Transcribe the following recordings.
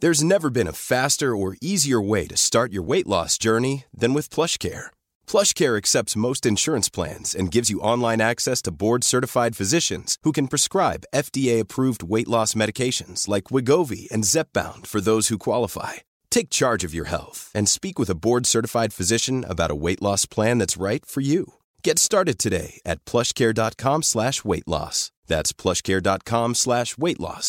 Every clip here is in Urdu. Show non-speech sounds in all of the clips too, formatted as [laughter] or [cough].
There's never been a faster or easier way to start your weight loss journey than with PlushCare. PlushCare accepts most insurance plans and gives you online access to board-certified physicians who can prescribe FDA-approved weight loss medications like Wegovy and Zepbound for those who qualify. Take charge of your health and speak with a board-certified physician about a weight loss plan that's right for you. Get started today at PlushCare.com/weight-loss. That's PlushCare.com/weight-loss.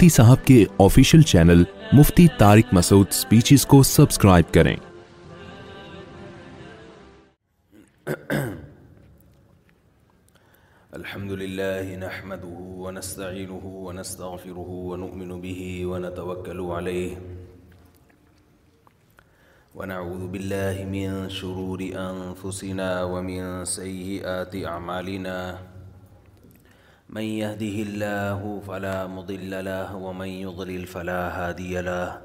مفتی صاحب کے official channel Mufti Tariq Masood speeches کو سبسکرائب کریں الحمد لله نحمده ونستعينه ونستغفره ونؤمن به ونتوكل عليه ونعوذ بالله من شرور أنفسنا ومن للہ ہیندین من يهده الله فلا مضل له ومن يضلل فلا هادي له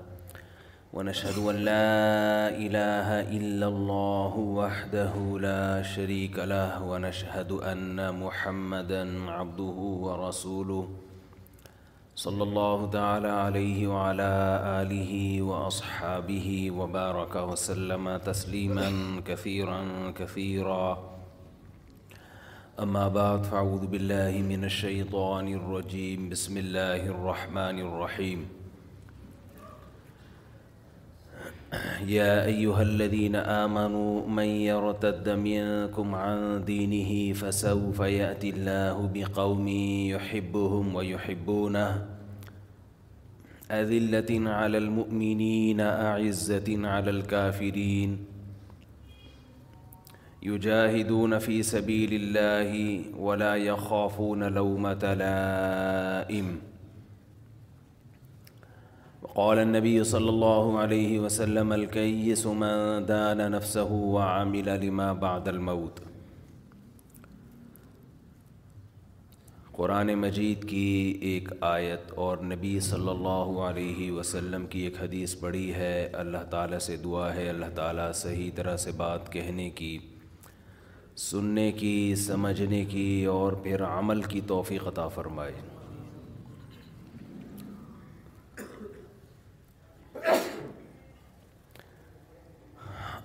ونشهد أن لا إله إلا الله وحده لا شريك له ونشهد أن محمدا عبده ورسوله صلى الله تعالى عليه وعلى آله وأصحابه وبارك وسلم تسليما كثيرا كثيرا, كثيرا اما بعد فاعوذ باللہ من الشیطان الرجیم بسم اللہ الرحمن الرحیم یا ایہا الذین آمنوا من یرتد منکم عن دینه فسوف یأتی اللہ بقوم یحبهم ویحبونہ اذلة على المؤمنین اعزة على الكافرین ولا يخافون لومة لائم وقال النبي صلى الله عليه وسلم الكيس من دان نفسه وعمل لما بعد الموت قرآن مجید کی ایک آیت اور نبی صلی اللہ علیہ وسلم کی ایک حدیث پڑی ہے اللہ تعالیٰ سے دعا ہے اللہ تعالیٰ صحیح طرح سے بات کہنے کی سننے کی سمجھنے کی اور پھر عمل کی توفیق عطا فرمائے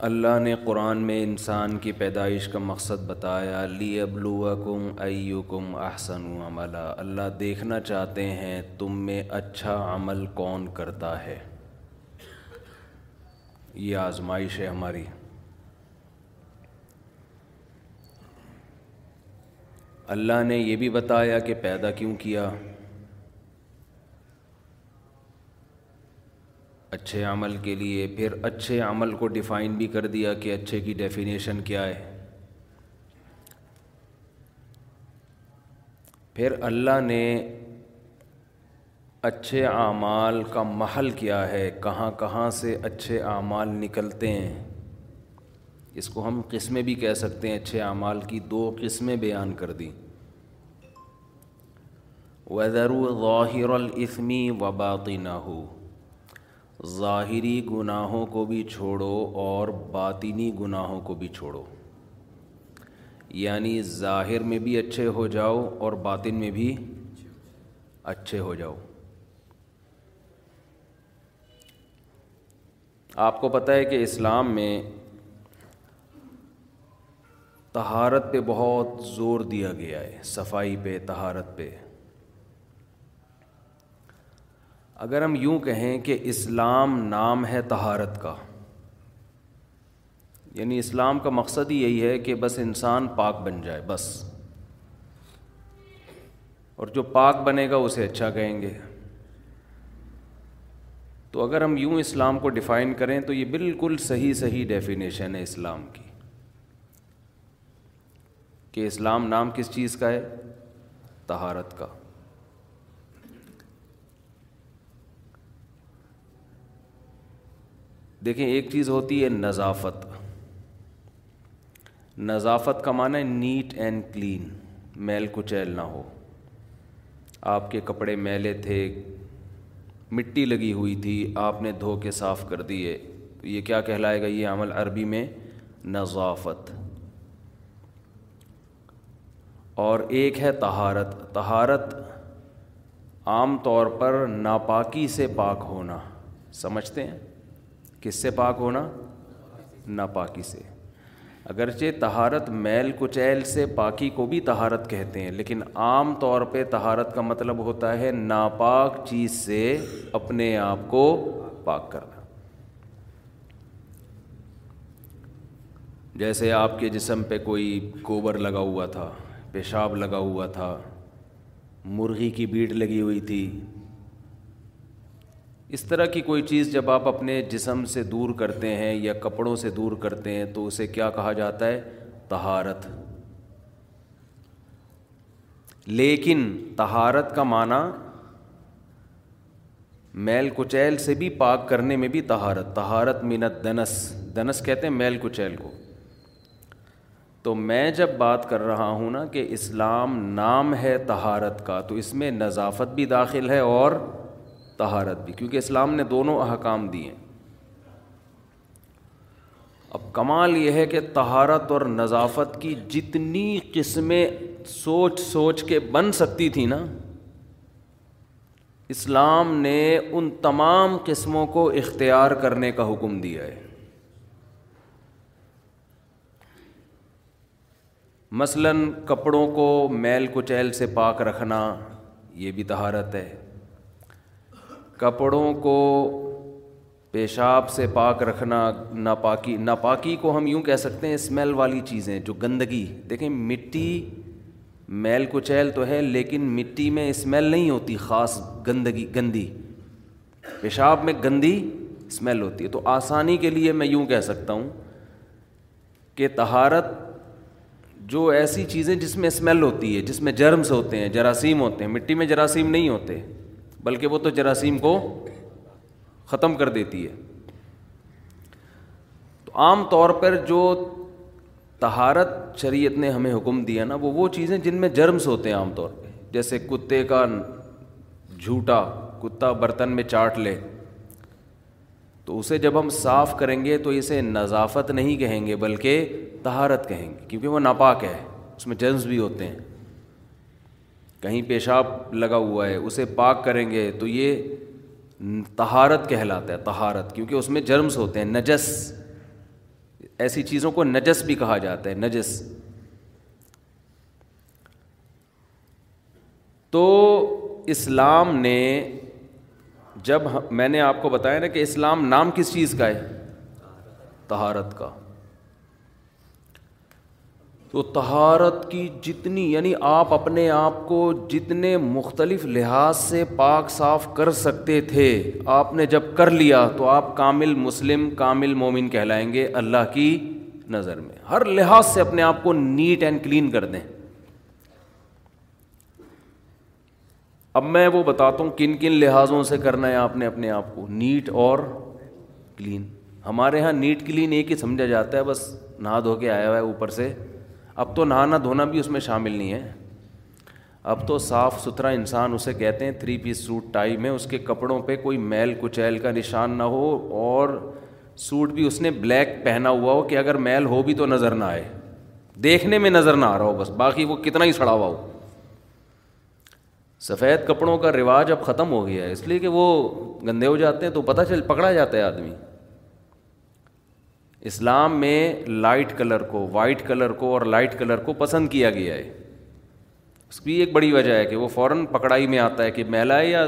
اللہ نے قرآن میں انسان کی پیدائش کا مقصد بتایا لی ابلوکم ایوکم احسن عملا عملہ اللہ دیکھنا چاہتے ہیں تم میں اچھا عمل کون کرتا ہے یہ آزمائش ہے ہماری اللہ نے یہ بھی بتایا کہ پیدا کیوں کیا اچھے عمل کے لیے پھر اچھے عمل کو ڈیفائن بھی کر دیا کہ اچھے کی ڈیفینیشن کیا ہے پھر اللہ نے اچھے اعمال کا محل کیا ہے کہاں کہاں سے اچھے اعمال نکلتے ہیں اس کو ہم قسمیں بھی کہہ سکتے ہیں اچھے اعمال کی دو قسمیں بیان کر دیں وذرو ظاہر الاثمی و باقی ہو ظاہری گناہوں کو بھی چھوڑو اور باطنی گناہوں کو بھی چھوڑو یعنی ظاہر میں بھی اچھے ہو جاؤ اور باطن میں بھی اچھے ہو جاؤ آپ کو پتہ ہے کہ اسلام میں تہارت پہ بہت زور دیا گیا ہے صفائی پہ تہارت پہ اگر ہم یوں کہیں کہ اسلام نام ہے تہارت کا یعنی اسلام کا مقصد ہی یہی ہے کہ بس انسان پاک بن جائے بس اور جو پاک بنے گا اسے اچھا کہیں گے تو اگر ہم یوں اسلام کو ڈیفائن کریں تو یہ بالکل صحیح صحیح ڈیفینیشن ہے اسلام کی کہ اسلام نام کس چیز کا ہے تہارت کا دیکھیں ایک چیز ہوتی ہے نظافت نظافت کا معنی ہے نیٹ اینڈ کلین میل کچیل نہ ہو آپ کے کپڑے میلے تھے مٹی لگی ہوئی تھی آپ نے دھو کے صاف کر دیے یہ کیا کہلائے گا یہ عمل عربی میں نظافت اور ایک ہے تہارت تہارت عام طور پر ناپاکی سے پاک ہونا سمجھتے ہیں کس سے پاک ہونا ناپاکی سے اگرچہ تہارت میل کچیل سے پاکی کو بھی تہارت کہتے ہیں لیکن عام طور پہ تہارت کا مطلب ہوتا ہے ناپاک چیز سے اپنے آپ کو پاک کرنا جیسے آپ کے جسم پہ کوئی گوبر لگا ہوا تھا پیشاب لگا ہوا تھا مرغی کی بیٹ لگی ہوئی تھی اس طرح کی کوئی چیز جب آپ اپنے جسم سے دور کرتے ہیں یا کپڑوں سے دور کرتے ہیں تو اسے کیا کہا جاتا ہے تہارت لیکن تہارت کا معنی میل کچیل سے بھی پاک کرنے میں بھی تہارت تہارت منت دنس دنس کہتے ہیں میل کچیل کو تو میں جب بات کر رہا ہوں نا کہ اسلام نام ہے تہارت کا تو اس میں نظافت بھی داخل ہے اور طہارت بھی کیونکہ اسلام نے دونوں احکام دیے اب کمال یہ ہے کہ طہارت اور نظافت کی جتنی قسمیں سوچ سوچ کے بن سکتی تھیں نا اسلام نے ان تمام قسموں کو اختیار کرنے کا حکم دیا ہے مثلاً کپڑوں کو میل کچیل سے پاک رکھنا یہ بھی تہارت ہے کپڑوں کو پیشاب سے پاک رکھنا ناپاکی ناپاکی کو ہم یوں کہہ سکتے ہیں اسمیل والی چیزیں جو گندگی دیکھیں مٹی میل کو تو ہے لیکن مٹی میں اسمیل نہیں ہوتی خاص گندگی گندی پیشاب میں گندی اسمیل ہوتی ہے تو آسانی کے لیے میں یوں کہہ سکتا ہوں کہ تہارت جو ایسی چیزیں جس میں اسمیل ہوتی ہے جس میں جرمس ہوتے ہیں جراثیم ہوتے ہیں مٹی میں جراثیم نہیں ہوتے بلکہ وہ تو جراثیم کو ختم کر دیتی ہے تو عام طور پر جو تہارت شریعت نے ہمیں حکم دیا نا وہ وہ چیزیں جن میں جرمس ہوتے ہیں عام طور پہ جیسے کتے کا جھوٹا کتا برتن میں چاٹ لے تو اسے جب ہم صاف کریں گے تو اسے نظافت نہیں کہیں گے بلکہ تہارت کہیں گے کیونکہ وہ ناپاک ہے اس میں جرمس بھی ہوتے ہیں کہیں پیشاب لگا ہوا ہے اسے پاک کریں گے تو یہ تہارت کہلاتا ہے تہارت کیونکہ اس میں جرمس ہوتے ہیں نجس ایسی چیزوں کو نجس بھی کہا جاتا ہے نجس تو اسلام نے جب میں نے آپ کو بتایا نا کہ اسلام نام کس چیز کا ہے تہارت کا تو تہارت کی جتنی یعنی آپ اپنے آپ کو جتنے مختلف لحاظ سے پاک صاف کر سکتے تھے آپ نے جب کر لیا تو آپ کامل مسلم کامل مومن کہلائیں گے اللہ کی نظر میں ہر لحاظ سے اپنے آپ کو نیٹ اینڈ کلین کر دیں اب میں وہ بتاتا ہوں کن کن لحاظوں سے کرنا ہے آپ نے اپنے آپ کو نیٹ اور کلین ہمارے یہاں نیٹ کلین ایک ہی سمجھا جاتا ہے بس نہا دھو کے آیا ہوا ہے اوپر سے اب تو نہانا دھونا بھی اس میں شامل نہیں ہے اب تو صاف ستھرا انسان اسے کہتے ہیں تھری پیس سوٹ ٹائی میں اس کے کپڑوں پہ کوئی میل کچیل کا نشان نہ ہو اور سوٹ بھی اس نے بلیک پہنا ہوا ہو کہ اگر میل ہو بھی تو نظر نہ آئے دیکھنے میں نظر نہ آ رہا ہو بس باقی وہ کتنا ہی سڑا ہوا ہو سفید کپڑوں کا رواج اب ختم ہو گیا ہے اس لیے کہ وہ گندے ہو جاتے ہیں تو پتہ چل پکڑا جاتا ہے آدمی اسلام میں لائٹ کلر کو وائٹ کلر کو اور لائٹ کلر کو پسند کیا گیا ہے اس کی ایک بڑی وجہ ہے کہ وہ فوراً پکڑائی میں آتا ہے کہ میلا ہے یا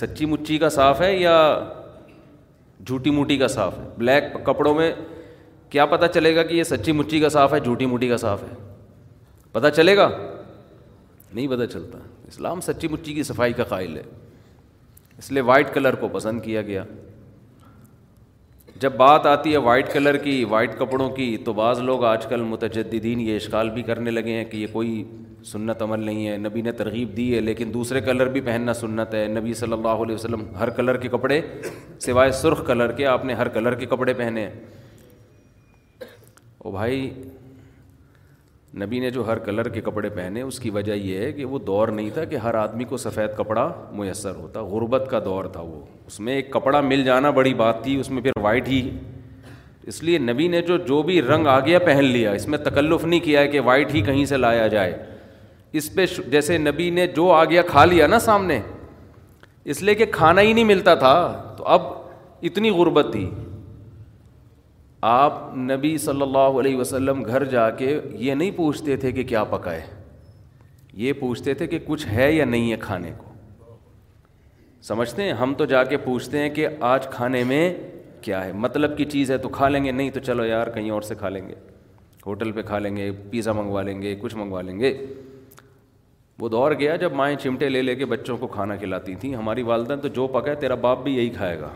سچی مچی کا صاف ہے یا جھوٹی موٹی کا صاف ہے بلیک کپڑوں میں کیا پتہ چلے گا کہ یہ سچی مچی کا صاف ہے جھوٹی موٹی کا صاف ہے پتہ چلے گا نہیں پتہ چلتا اسلام سچی مچی کی صفائی کا قائل ہے اس لیے وائٹ کلر کو پسند کیا گیا جب بات آتی ہے وائٹ کلر کی وائٹ کپڑوں کی تو بعض لوگ آج کل متجدین یہ اشکال بھی کرنے لگے ہیں کہ یہ کوئی سنت عمل نہیں ہے نبی نے ترغیب دی ہے لیکن دوسرے کلر بھی پہننا سنت ہے نبی صلی اللہ علیہ وسلم ہر کلر کے کپڑے سوائے سرخ کلر کے آپ نے ہر کلر کے کپڑے پہنے ہیں او بھائی نبی نے جو ہر کلر کے کپڑے پہنے اس کی وجہ یہ ہے کہ وہ دور نہیں تھا کہ ہر آدمی کو سفید کپڑا میسر ہوتا غربت کا دور تھا وہ اس میں ایک کپڑا مل جانا بڑی بات تھی اس میں پھر وائٹ ہی اس لیے نبی نے جو جو بھی رنگ آ گیا پہن لیا اس میں تکلف نہیں کیا ہے کہ وائٹ ہی کہیں سے لایا جائے اس پہ جیسے نبی نے جو آ گیا کھا لیا نا سامنے اس لیے کہ کھانا ہی نہیں ملتا تھا تو اب اتنی غربت تھی آپ نبی صلی اللہ علیہ وسلم گھر جا کے یہ نہیں پوچھتے تھے کہ کیا پکائے یہ پوچھتے تھے کہ کچھ ہے یا نہیں ہے کھانے کو سمجھتے ہیں ہم تو جا کے پوچھتے ہیں کہ آج کھانے میں کیا ہے مطلب کی چیز ہے تو کھا لیں گے نہیں تو چلو یار کہیں اور سے کھا لیں گے ہوٹل پہ کھا لیں گے پیزا منگوا لیں گے کچھ منگوا لیں گے وہ دور گیا جب مائیں چمٹے لے لے کے بچوں کو کھانا کھلاتی تھیں ہماری والدہ تو جو پکا ہے تیرا باپ بھی یہی کھائے گا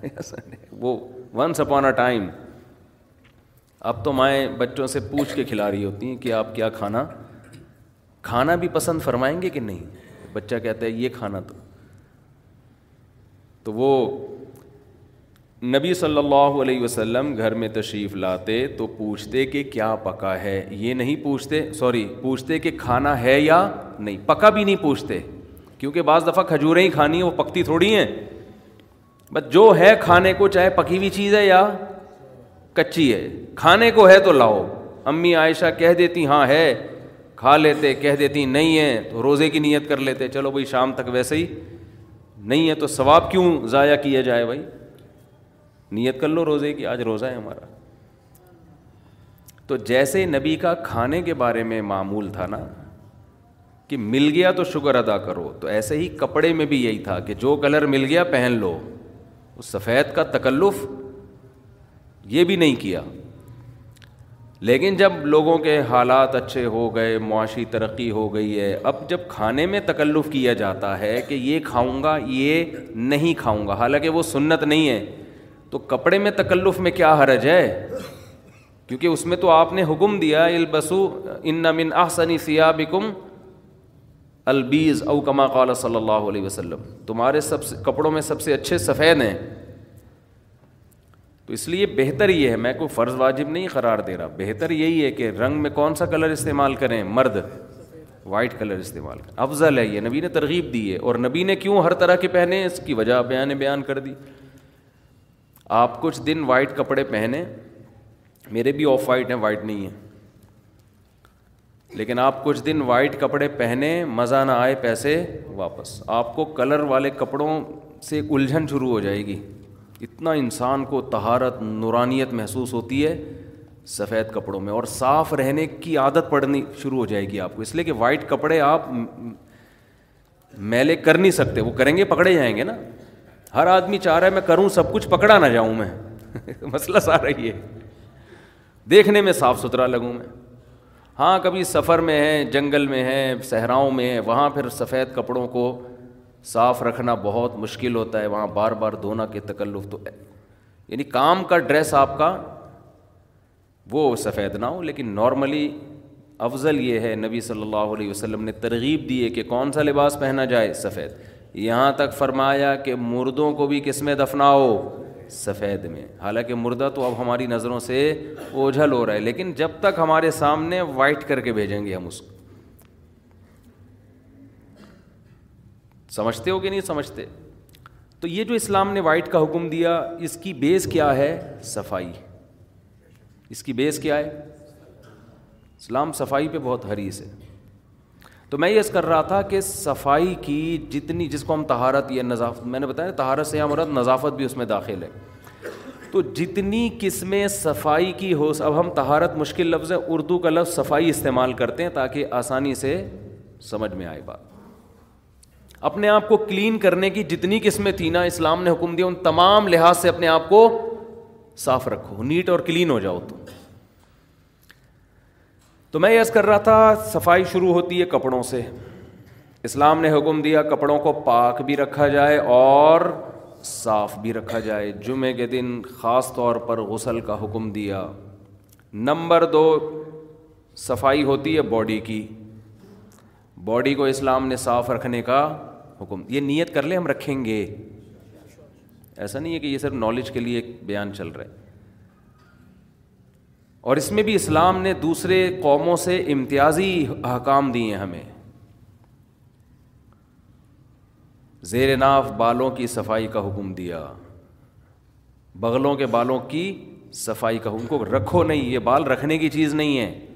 [laughs] وہ ونس اپون اے ٹائم اب تو مائیں بچوں سے پوچھ کے کھلا رہی ہوتی ہیں کہ آپ کیا کھانا کھانا بھی پسند فرمائیں گے کہ نہیں بچہ کہتا ہے یہ کھانا تو تو وہ نبی صلی اللہ علیہ وسلم گھر میں تشریف لاتے تو پوچھتے کہ کیا پکا ہے یہ نہیں پوچھتے سوری پوچھتے کہ کھانا ہے یا نہیں پکا بھی نہیں پوچھتے کیونکہ بعض دفعہ کھجوریں ہی کھانی ہیں وہ پکتی تھوڑی ہیں بس جو ہے کھانے کو چاہے پکی ہوئی چیز ہے یا کچی ہے کھانے کو ہے تو لاؤ امی عائشہ کہہ دیتی ہاں ہے کھا لیتے کہہ دیتی نہیں ہے تو روزے کی نیت کر لیتے چلو بھائی شام تک ویسے ہی نہیں ہے تو ثواب کیوں ضائع کیا جائے بھائی نیت کر لو روزے کی آج روزہ ہے ہمارا تو جیسے نبی کا کھانے کے بارے میں معمول تھا نا کہ مل گیا تو شکر ادا کرو تو ایسے ہی کپڑے میں بھی یہی تھا کہ جو کلر مل گیا پہن لو اس سفید کا تکلف یہ بھی نہیں کیا لیکن جب لوگوں کے حالات اچھے ہو گئے معاشی ترقی ہو گئی ہے اب جب کھانے میں تکلف کیا جاتا ہے کہ یہ کھاؤں گا یہ نہیں کھاؤں گا حالانکہ وہ سنت نہیں ہے تو کپڑے میں تکلف میں کیا حرج ہے کیونکہ اس میں تو آپ نے حکم دیا البسو ان من آسنی سیاہ بکم البیز او کما قال صلی اللہ علیہ وسلم تمہارے سب سے کپڑوں میں سب سے اچھے سفید ہیں تو اس لیے بہتر یہ ہے میں کوئی فرض واجب نہیں قرار دے رہا بہتر یہی ہے کہ رنگ میں کون سا کلر استعمال کریں مرد وائٹ کلر استعمال کریں افضل ہے یہ نبی نے ترغیب دی ہے اور نبی نے کیوں ہر طرح کے پہنے اس کی وجہ بیان بیان کر دی آپ کچھ دن وائٹ کپڑے پہنیں میرے بھی آف وائٹ ہیں وائٹ نہیں ہیں لیکن آپ کچھ دن وائٹ کپڑے پہنے مزہ نہ آئے پیسے واپس آپ کو کلر والے کپڑوں سے الجھن شروع ہو جائے گی اتنا انسان کو تہارت نورانیت محسوس ہوتی ہے سفید کپڑوں میں اور صاف رہنے کی عادت پڑنی شروع ہو جائے گی آپ کو اس لیے کہ وائٹ کپڑے آپ میلے کر نہیں سکتے وہ کریں گے پکڑے جائیں گے نا ہر آدمی چاہ رہا ہے میں کروں سب کچھ پکڑا نہ جاؤں میں [laughs] مسئلہ سارا ہی ہے دیکھنے میں صاف ستھرا لگوں میں ہاں کبھی سفر میں ہیں جنگل میں ہیں صحراؤں میں ہیں وہاں پھر سفید کپڑوں کو صاف رکھنا بہت مشکل ہوتا ہے وہاں بار بار دھونا کے تکلف تو یعنی کام کا ڈریس آپ کا وہ سفید نہ ہو لیکن نارملی افضل یہ ہے نبی صلی اللہ علیہ وسلم نے ترغیب دی ہے کہ کون سا لباس پہنا جائے سفید یہاں تک فرمایا کہ مردوں کو بھی کس میں دفناؤ سفید میں حالانکہ مردہ تو اب ہماری نظروں سے اوجھل ہو رہا ہے لیکن جب تک ہمارے سامنے وائٹ کر کے بھیجیں گے ہم اس کو سمجھتے ہو کہ نہیں سمجھتے تو یہ جو اسلام نے وائٹ کا حکم دیا اس کی بیس کیا ہے صفائی اس کی بیس کیا ہے اسلام صفائی پہ بہت حریث ہے تو میں یہ کر رہا تھا کہ صفائی کی جتنی جس کو ہم تہارت یا نظافت میں نے بتایا تہارت یا عورت نظافت بھی اس میں داخل ہے تو جتنی قسمیں صفائی کی ہو اب ہم تہارت مشکل لفظ ہے اردو کا لفظ صفائی استعمال کرتے ہیں تاکہ آسانی سے سمجھ میں آئے بات اپنے آپ کو کلین کرنے کی جتنی قسمیں تھیں نا اسلام نے حکم دیا ان تمام لحاظ سے اپنے آپ کو صاف رکھو نیٹ اور کلین ہو جاؤ تم تو میں یس کر رہا تھا صفائی شروع ہوتی ہے کپڑوں سے اسلام نے حکم دیا کپڑوں کو پاک بھی رکھا جائے اور صاف بھی رکھا جائے جمعے کے دن خاص طور پر غسل کا حکم دیا نمبر دو صفائی ہوتی ہے باڈی کی باڈی کو اسلام نے صاف رکھنے کا حکم یہ نیت کر لیں ہم رکھیں گے ایسا نہیں ہے کہ یہ صرف نالج کے لیے ایک بیان چل رہا ہے اور اس میں بھی اسلام نے دوسرے قوموں سے امتیازی احکام دیے ہمیں زیر ناف بالوں کی صفائی کا حکم دیا بغلوں کے بالوں کی صفائی کا حکم کو رکھو نہیں یہ بال رکھنے کی چیز نہیں ہے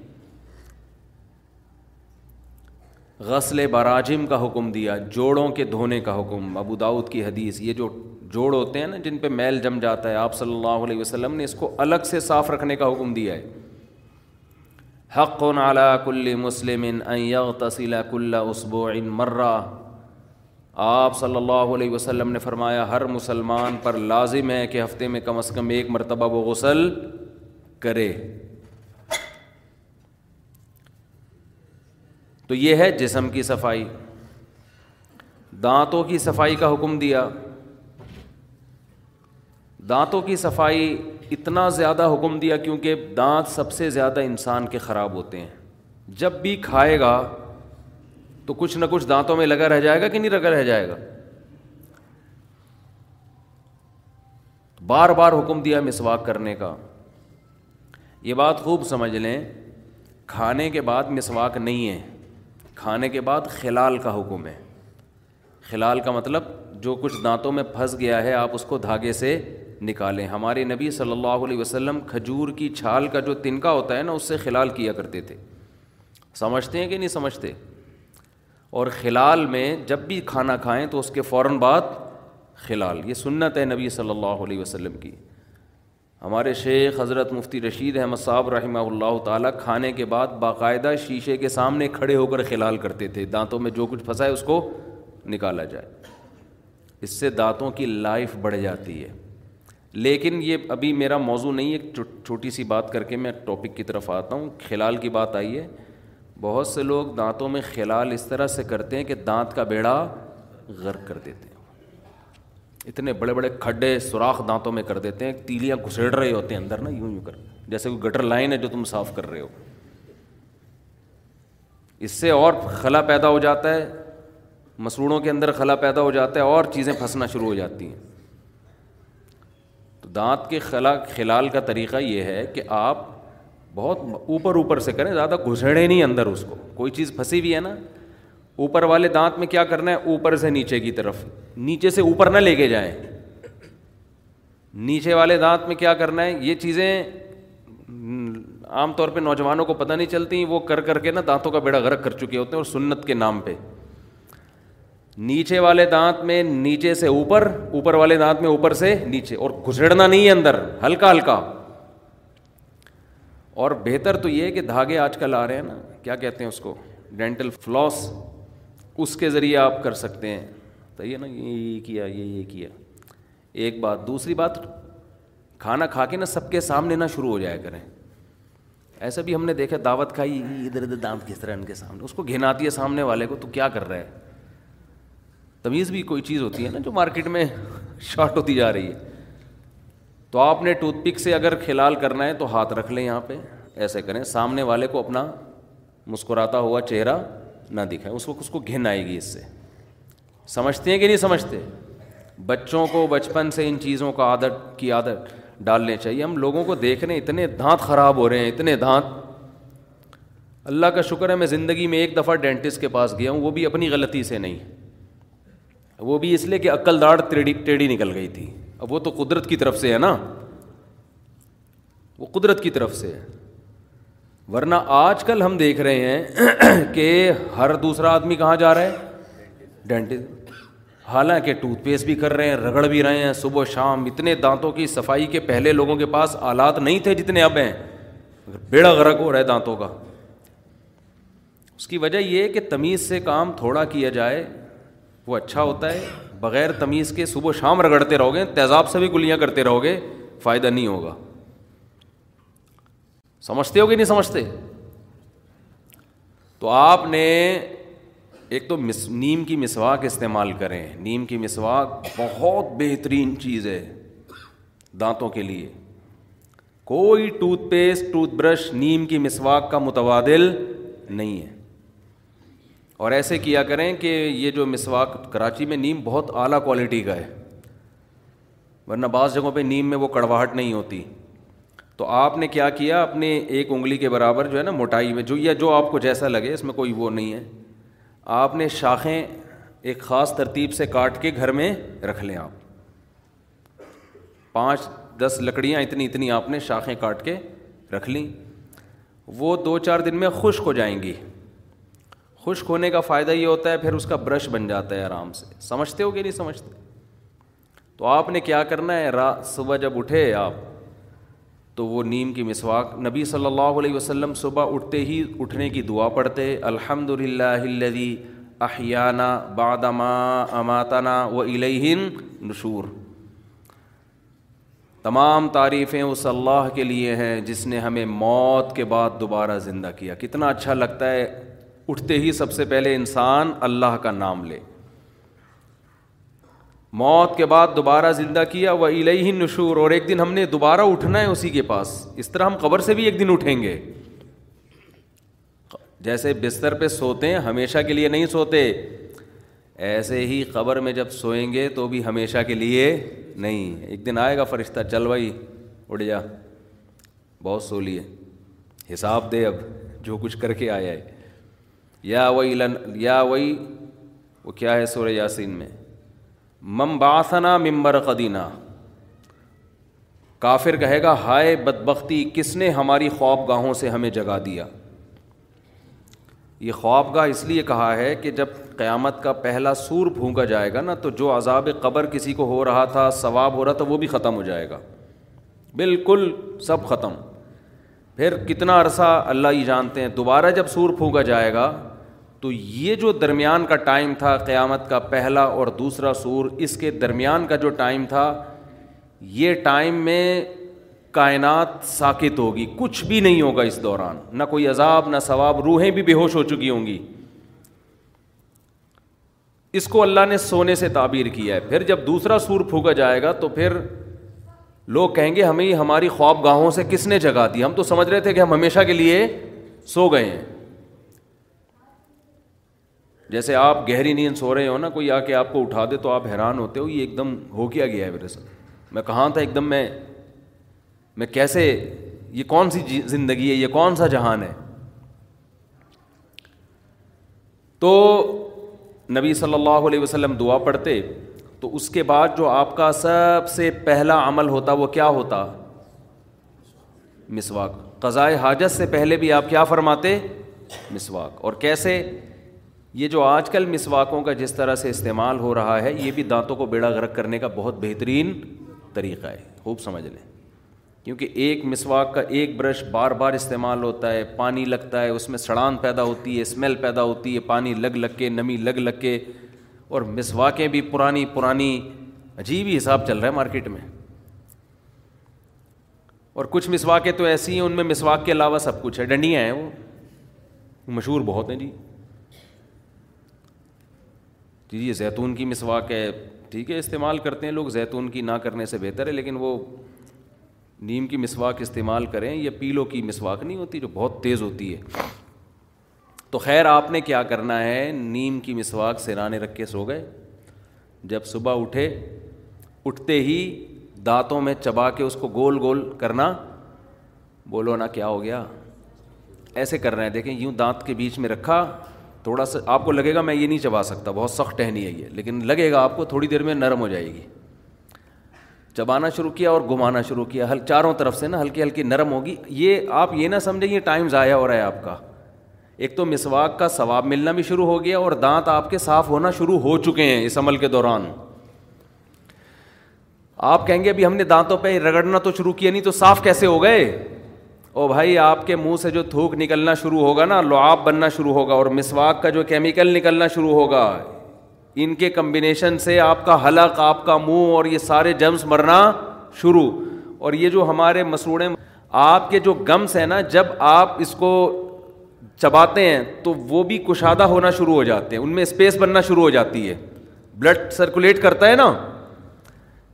غسل براجم کا حکم دیا جوڑوں کے دھونے کا حکم ابو داود کی حدیث یہ جو جوڑ ہوتے ہیں نا جن پہ میل جم جاتا ہے آپ صلی اللہ علیہ وسلم نے اس کو الگ سے صاف رکھنے کا حکم دیا ہے حق و کل مسلم تصلہ کل اسبو ان مرہ آپ صلی اللہ علیہ وسلم نے فرمایا ہر مسلمان پر لازم ہے کہ ہفتے میں کم از کم ایک مرتبہ وہ غسل کرے تو یہ ہے جسم کی صفائی دانتوں کی صفائی کا حکم دیا دانتوں کی صفائی اتنا زیادہ حکم دیا کیونکہ دانت سب سے زیادہ انسان کے خراب ہوتے ہیں جب بھی کھائے گا تو کچھ نہ کچھ دانتوں میں لگا رہ جائے گا کہ نہیں لگا رہ جائے گا بار بار حکم دیا مسواک کرنے کا یہ بات خوب سمجھ لیں کھانے کے بعد مسواک نہیں ہے کھانے کے بعد خلال کا حکم ہے خلال کا مطلب جو کچھ دانتوں میں پھنس گیا ہے آپ اس کو دھاگے سے نکالیں ہمارے نبی صلی اللہ علیہ وسلم کھجور کی چھال کا جو تنکا ہوتا ہے نا اس سے خلال کیا کرتے تھے سمجھتے ہیں کہ نہیں سمجھتے اور خلال میں جب بھی کھانا کھائیں تو اس کے فوراً بعد خلال یہ سنت ہے نبی صلی اللہ علیہ وسلم کی ہمارے شیخ حضرت مفتی رشید احمد صاحب رحمہ اللہ تعالیٰ کھانے کے بعد باقاعدہ شیشے کے سامنے کھڑے ہو کر کھلال کرتے تھے دانتوں میں جو کچھ پھنسا ہے اس کو نکالا جائے اس سے دانتوں کی لائف بڑھ جاتی ہے لیکن یہ ابھی میرا موضوع نہیں ہے چھوٹی سی بات کر کے میں ٹاپک کی طرف آتا ہوں کھلال کی بات آئی ہے بہت سے لوگ دانتوں میں خلال اس طرح سے کرتے ہیں کہ دانت کا بیڑا غرق کر دیتے ہیں اتنے بڑے بڑے کھڈے سوراخ دانتوں میں کر دیتے ہیں تیلیاں گھسڑ رہے ہوتے ہیں اندر نا یوں یوں کر جیسے کوئی گٹر لائن ہے جو تم صاف کر رہے ہو اس سے اور خلا پیدا ہو جاتا ہے مسروڑوں کے اندر خلا پیدا ہو جاتا ہے اور چیزیں پھنسنا شروع ہو جاتی ہیں تو دانت کے خلا خلال کا طریقہ یہ ہے کہ آپ بہت اوپر اوپر سے کریں زیادہ گھسڑے نہیں اندر اس کو کوئی چیز پھنسی ہوئی ہے نا اوپر والے دانت میں کیا کرنا ہے اوپر سے نیچے کی طرف نیچے سے اوپر نہ لے کے جائیں نیچے والے دانت میں کیا کرنا ہے یہ چیزیں عام طور پہ نوجوانوں کو پتہ نہیں چلتی وہ کر کر کے نا دانتوں کا بیڑا غرق کر چکے ہوتے ہیں اور سنت کے نام پہ نیچے والے دانت میں نیچے سے اوپر اوپر والے دانت میں اوپر سے نیچے اور گھسڑنا نہیں ہے اندر ہلکا ہلکا اور بہتر تو یہ کہ دھاگے آج کل آ رہے ہیں نا کیا کہتے ہیں اس کو ڈینٹل فلوس اس کے ذریعے آپ کر سکتے ہیں تو یہ نا یہ کیا یہ یہ کیا ایک بات دوسری بات کھانا کھا کے نا سب کے سامنے نہ شروع ہو جایا کریں ایسا بھی ہم نے دیکھا دعوت کھائی ادھر ادھر دانت کس طرح ان کے سامنے اس کو گھناتی ہے سامنے والے کو تو کیا کر رہا ہے تمیز بھی کوئی چیز ہوتی ہے نا جو مارکیٹ میں [laughs] شارٹ ہوتی جا رہی ہے تو آپ نے ٹوتھ پک سے اگر کھلال کرنا ہے تو ہاتھ رکھ لیں یہاں پہ ایسے کریں سامنے والے کو اپنا مسکراتا ہوا چہرہ نہ دکھائیں اس وقت اس کو گھن آئے گی اس سے سمجھتے ہیں کہ نہیں سمجھتے بچوں کو بچپن سے ان چیزوں کا عادت کی عادت ڈالنے چاہیے ہم لوگوں کو دیکھ رہے ہیں اتنے دانت خراب ہو رہے ہیں اتنے دانت اللہ کا شکر ہے میں زندگی میں ایک دفعہ ڈینٹسٹ کے پاس گیا ہوں وہ بھی اپنی غلطی سے نہیں وہ بھی اس لیے کہ عقل داڑ ٹیڑھی ٹیڑھی نکل گئی تھی اب وہ تو قدرت کی طرف سے ہے نا وہ قدرت کی طرف سے ہے ورنہ آج کل ہم دیکھ رہے ہیں [clears throat] کہ ہر دوسرا آدمی کہاں جا رہا ہے ڈینٹسٹ حالانکہ ٹوتھ پیسٹ بھی کر رہے ہیں رگڑ بھی رہے ہیں صبح و شام اتنے دانتوں کی صفائی کے پہلے لوگوں کے پاس آلات نہیں تھے جتنے اب ہیں بیڑا غرق ہو رہا ہے دانتوں کا اس کی وجہ یہ کہ تمیز سے کام تھوڑا کیا جائے وہ اچھا ہوتا ہے بغیر تمیز کے صبح و شام رگڑتے رہو گے تیزاب سے بھی گلیاں کرتے رہو گے فائدہ نہیں ہوگا سمجھتے ہو کہ نہیں سمجھتے تو آپ نے ایک تو مس نیم کی مسواک استعمال کریں نیم کی مسواک بہت بہترین چیز ہے دانتوں کے لیے کوئی ٹوتھ پیسٹ ٹوتھ برش نیم کی مسواک کا متبادل نہیں ہے اور ایسے کیا کریں کہ یہ جو مسواک کراچی میں نیم بہت اعلیٰ کوالٹی کا ہے ورنہ بعض جگہوں پہ نیم میں وہ کڑواہٹ نہیں ہوتی تو آپ نے کیا کیا اپنے ایک انگلی کے برابر جو ہے نا موٹائی میں جو یا جو آپ کو جیسا لگے اس میں کوئی وہ نہیں ہے آپ نے شاخیں ایک خاص ترتیب سے کاٹ کے گھر میں رکھ لیں آپ پانچ دس لکڑیاں اتنی اتنی آپ نے شاخیں کاٹ کے رکھ لیں وہ دو چار دن میں خشک ہو جائیں گی خشک ہونے کا فائدہ یہ ہوتا ہے پھر اس کا برش بن جاتا ہے آرام سے سمجھتے ہو کہ نہیں سمجھتے تو آپ نے کیا کرنا ہے رات صبح جب اٹھے آپ تو وہ نیم کی مسواک نبی صلی اللہ علیہ وسلم صبح اٹھتے ہی اٹھنے کی دعا پڑھتے الحمد للہ احیانہ بادما اماتانہ و الہن نشور تمام تعریفیں اس اللہ کے لیے ہیں جس نے ہمیں موت کے بعد دوبارہ زندہ کیا کتنا اچھا لگتا ہے اٹھتے ہی سب سے پہلے انسان اللہ کا نام لے موت کے بعد دوبارہ زندہ کیا وہ الہی نشور اور ایک دن ہم نے دوبارہ اٹھنا ہے اسی کے پاس اس طرح ہم قبر سے بھی ایک دن اٹھیں گے جیسے بستر پہ سوتے ہیں ہمیشہ کے لیے نہیں سوتے ایسے ہی قبر میں جب سوئیں گے تو بھی ہمیشہ کے لیے نہیں ایک دن آئے گا فرشتہ چل بھائی جا بہت سو لیے حساب دے اب جو کچھ کر کے آیا ہے یا وہی لن یا وہی وہ کیا ہے سورہ یاسین میں ممباسنا ممبر قدینہ کافر کہے گا ہائے بدبختی کس نے ہماری خواب گاہوں سے ہمیں جگا دیا یہ خواب گاہ اس لیے کہا ہے کہ جب قیامت کا پہلا سور پھونکا جائے گا نا تو جو عذاب قبر کسی کو ہو رہا تھا ثواب ہو رہا تھا وہ بھی ختم ہو جائے گا بالکل سب ختم پھر کتنا عرصہ اللہ یہ جانتے ہیں دوبارہ جب سور پھونکا جائے گا تو یہ جو درمیان کا ٹائم تھا قیامت کا پہلا اور دوسرا سور اس کے درمیان کا جو ٹائم تھا یہ ٹائم میں کائنات ساکت ہوگی کچھ بھی نہیں ہوگا اس دوران نہ کوئی عذاب نہ ثواب روحیں بھی بے ہوش ہو چکی ہوں گی اس کو اللہ نے سونے سے تعبیر کیا ہے پھر جب دوسرا سور پھونکا جائے گا تو پھر لوگ کہیں گے ہمیں ہماری خواب گاہوں سے کس نے جگا دی ہم تو سمجھ رہے تھے کہ ہم ہمیشہ کے لیے سو گئے ہیں جیسے آپ گہری نیند سو رہے ہو نا کوئی آ کے آپ کو اٹھا دے تو آپ حیران ہوتے ہو یہ ایک دم ہو کیا گیا ہے میرے ساتھ میں کہاں تھا ایک دم میں میں کیسے یہ کون سی جی- زندگی ہے یہ کون سا جہان ہے تو نبی صلی اللہ علیہ وسلم دعا پڑھتے تو اس کے بعد جو آپ کا سب سے پہلا عمل ہوتا وہ کیا ہوتا مسواک قضائے حاجت سے پہلے بھی آپ کیا فرماتے مسواک اور کیسے یہ جو آج کل مسواکوں کا جس طرح سے استعمال ہو رہا ہے یہ بھی دانتوں کو بیڑا غرق کرنے کا بہت بہترین طریقہ ہے خوب سمجھ لیں کیونکہ ایک مسواک کا ایک برش بار بار استعمال ہوتا ہے پانی لگتا ہے اس میں سڑان پیدا ہوتی ہے اسمیل پیدا ہوتی ہے پانی لگ لگ کے نمی لگ لگ کے اور مسواکیں بھی پرانی پرانی عجیب ہی حساب چل رہا ہے مارکیٹ میں اور کچھ مسواکیں تو ایسی ہیں ان میں مسواک کے علاوہ سب کچھ ہے ڈنڈیاں ہیں وہ مشہور بہت ہیں جی جی یہ جی زیتون کی مسواک ہے ٹھیک ہے استعمال کرتے ہیں لوگ زیتون کی نہ کرنے سے بہتر ہے لیکن وہ نیم کی مسواک استعمال کریں یا پیلو کی مسواک نہیں ہوتی جو بہت تیز ہوتی ہے تو خیر آپ نے کیا کرنا ہے نیم کی مسواک سرانے رکھ کے سو گئے جب صبح اٹھے اٹھتے ہی دانتوں میں چبا کے اس کو گول گول کرنا بولو نا کیا ہو گیا ایسے کر رہے ہیں دیکھیں یوں دانت کے بیچ میں رکھا تھوڑا سا آپ کو لگے گا میں یہ نہیں چبا سکتا بہت سخت ٹہنی ہے یہ لیکن لگے گا آپ کو تھوڑی دیر میں نرم ہو جائے گی چبانا شروع کیا اور گھمانا شروع کیا ہل چاروں طرف سے نا ہلکی ہلکی نرم ہوگی یہ آپ یہ نہ سمجھیں یہ ٹائم ضائع ہو رہا ہے آپ کا ایک تو مسواک کا ثواب ملنا بھی شروع ہو گیا اور دانت آپ کے صاف ہونا شروع ہو چکے ہیں اس عمل کے دوران آپ کہیں گے ابھی ہم نے دانتوں پہ رگڑنا تو شروع کیا نہیں تو صاف کیسے ہو گئے او بھائی آپ کے منہ سے جو تھوک نکلنا شروع ہوگا نا لعاب بننا شروع ہوگا اور مسواک کا جو کیمیکل نکلنا شروع ہوگا ان کے کمبینیشن سے آپ کا حلق آپ کا منہ اور یہ سارے جمس مرنا شروع اور یہ جو ہمارے مسروڑے آپ کے جو گمس ہیں نا جب آپ اس کو چباتے ہیں تو وہ بھی کشادہ ہونا شروع ہو جاتے ہیں ان میں اسپیس بننا شروع ہو جاتی ہے بلڈ سرکولیٹ کرتا ہے نا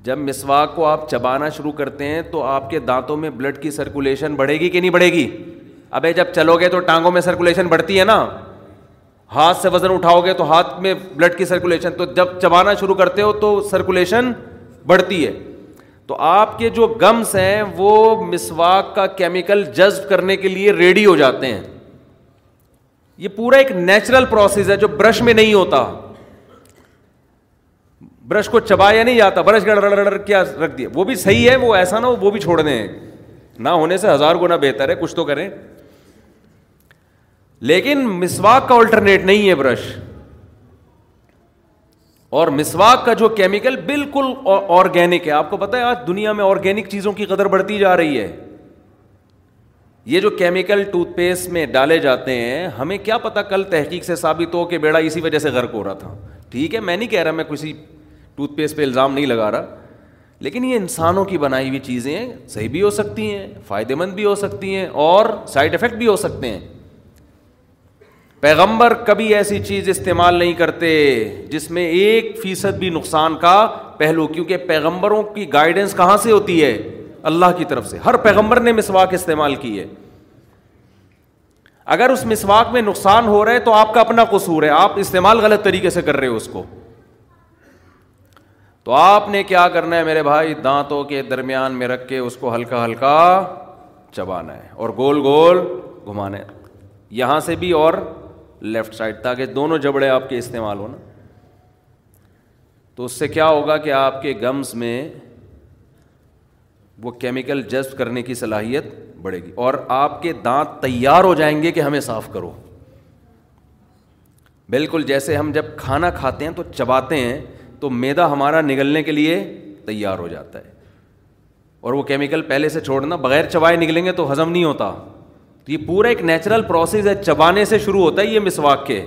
جب مسواک کو آپ چبانا شروع کرتے ہیں تو آپ کے دانتوں میں بلڈ کی سرکولیشن بڑھے گی کہ نہیں بڑھے گی ابھی جب چلو گے تو ٹانگوں میں سرکولیشن بڑھتی ہے نا ہاتھ سے وزن اٹھاؤ گے تو ہاتھ میں بلڈ کی سرکولیشن تو جب چبانا شروع کرتے ہو تو سرکولیشن بڑھتی ہے تو آپ کے جو گمس ہیں وہ مسواک کا کیمیکل جذب کرنے کے لیے ریڈی ہو جاتے ہیں یہ پورا ایک نیچرل پروسیس ہے جو برش میں نہیں ہوتا برش کو چبایا نہیں جاتا برش گڑ رڑ رڑ کیا رکھ دیا وہ بھی صحیح ہے وہ ایسا نہ وہ بھی چھوڑ دیں نہ ہونے سے ہزار گنا بہتر ہے کچھ تو کریں لیکن مسواک کا آلٹرنیٹ نہیں ہے برش اور مسواک کا جو کیمیکل بالکل آرگینک ہے آپ کو پتا ہے آج دنیا میں آرگینک چیزوں کی قدر بڑھتی جا رہی ہے یہ جو کیمیکل ٹوتھ پیسٹ میں ڈالے جاتے ہیں ہمیں کیا پتا کل تحقیق سے ثابت ہو کہ بیڑا اسی وجہ سے غرق ہو رہا تھا ٹھیک ہے میں نہیں کہہ رہا میں کسی ٹوتھ پیسٹ پہ الزام نہیں لگا رہا لیکن یہ انسانوں کی بنائی ہوئی چیزیں صحیح بھی ہو سکتی ہیں فائدے مند بھی ہو سکتی ہیں اور سائڈ افیکٹ بھی ہو سکتے ہیں پیغمبر کبھی ایسی چیز استعمال نہیں کرتے جس میں ایک فیصد بھی نقصان کا پہلو کیونکہ پیغمبروں کی گائیڈنس کہاں سے ہوتی ہے اللہ کی طرف سے ہر پیغمبر نے مسواک استعمال کی ہے اگر اس مسواک میں نقصان ہو رہا ہے تو آپ کا اپنا قصور ہے آپ استعمال غلط طریقے سے کر رہے ہو اس کو تو آپ نے کیا کرنا ہے میرے بھائی دانتوں کے درمیان میں رکھ کے اس کو ہلکا ہلکا چبانا ہے اور گول گول گھمانا ہے یہاں سے بھی اور لیفٹ سائڈ تاکہ دونوں جبڑے آپ کے استعمال ہونا تو اس سے کیا ہوگا کہ آپ کے گمز میں وہ کیمیکل جذب کرنے کی صلاحیت بڑھے گی اور آپ کے دانت تیار ہو جائیں گے کہ ہمیں صاف کرو بالکل جیسے ہم جب کھانا کھاتے ہیں تو چباتے ہیں تو میدا ہمارا نگلنے کے لیے تیار ہو جاتا ہے اور وہ کیمیکل پہلے سے چھوڑنا بغیر چبائے نکلیں گے تو ہضم نہیں ہوتا یہ پورا ایک نیچرل پروسیس ہے چبانے سے شروع ہوتا ہے یہ مسواک کے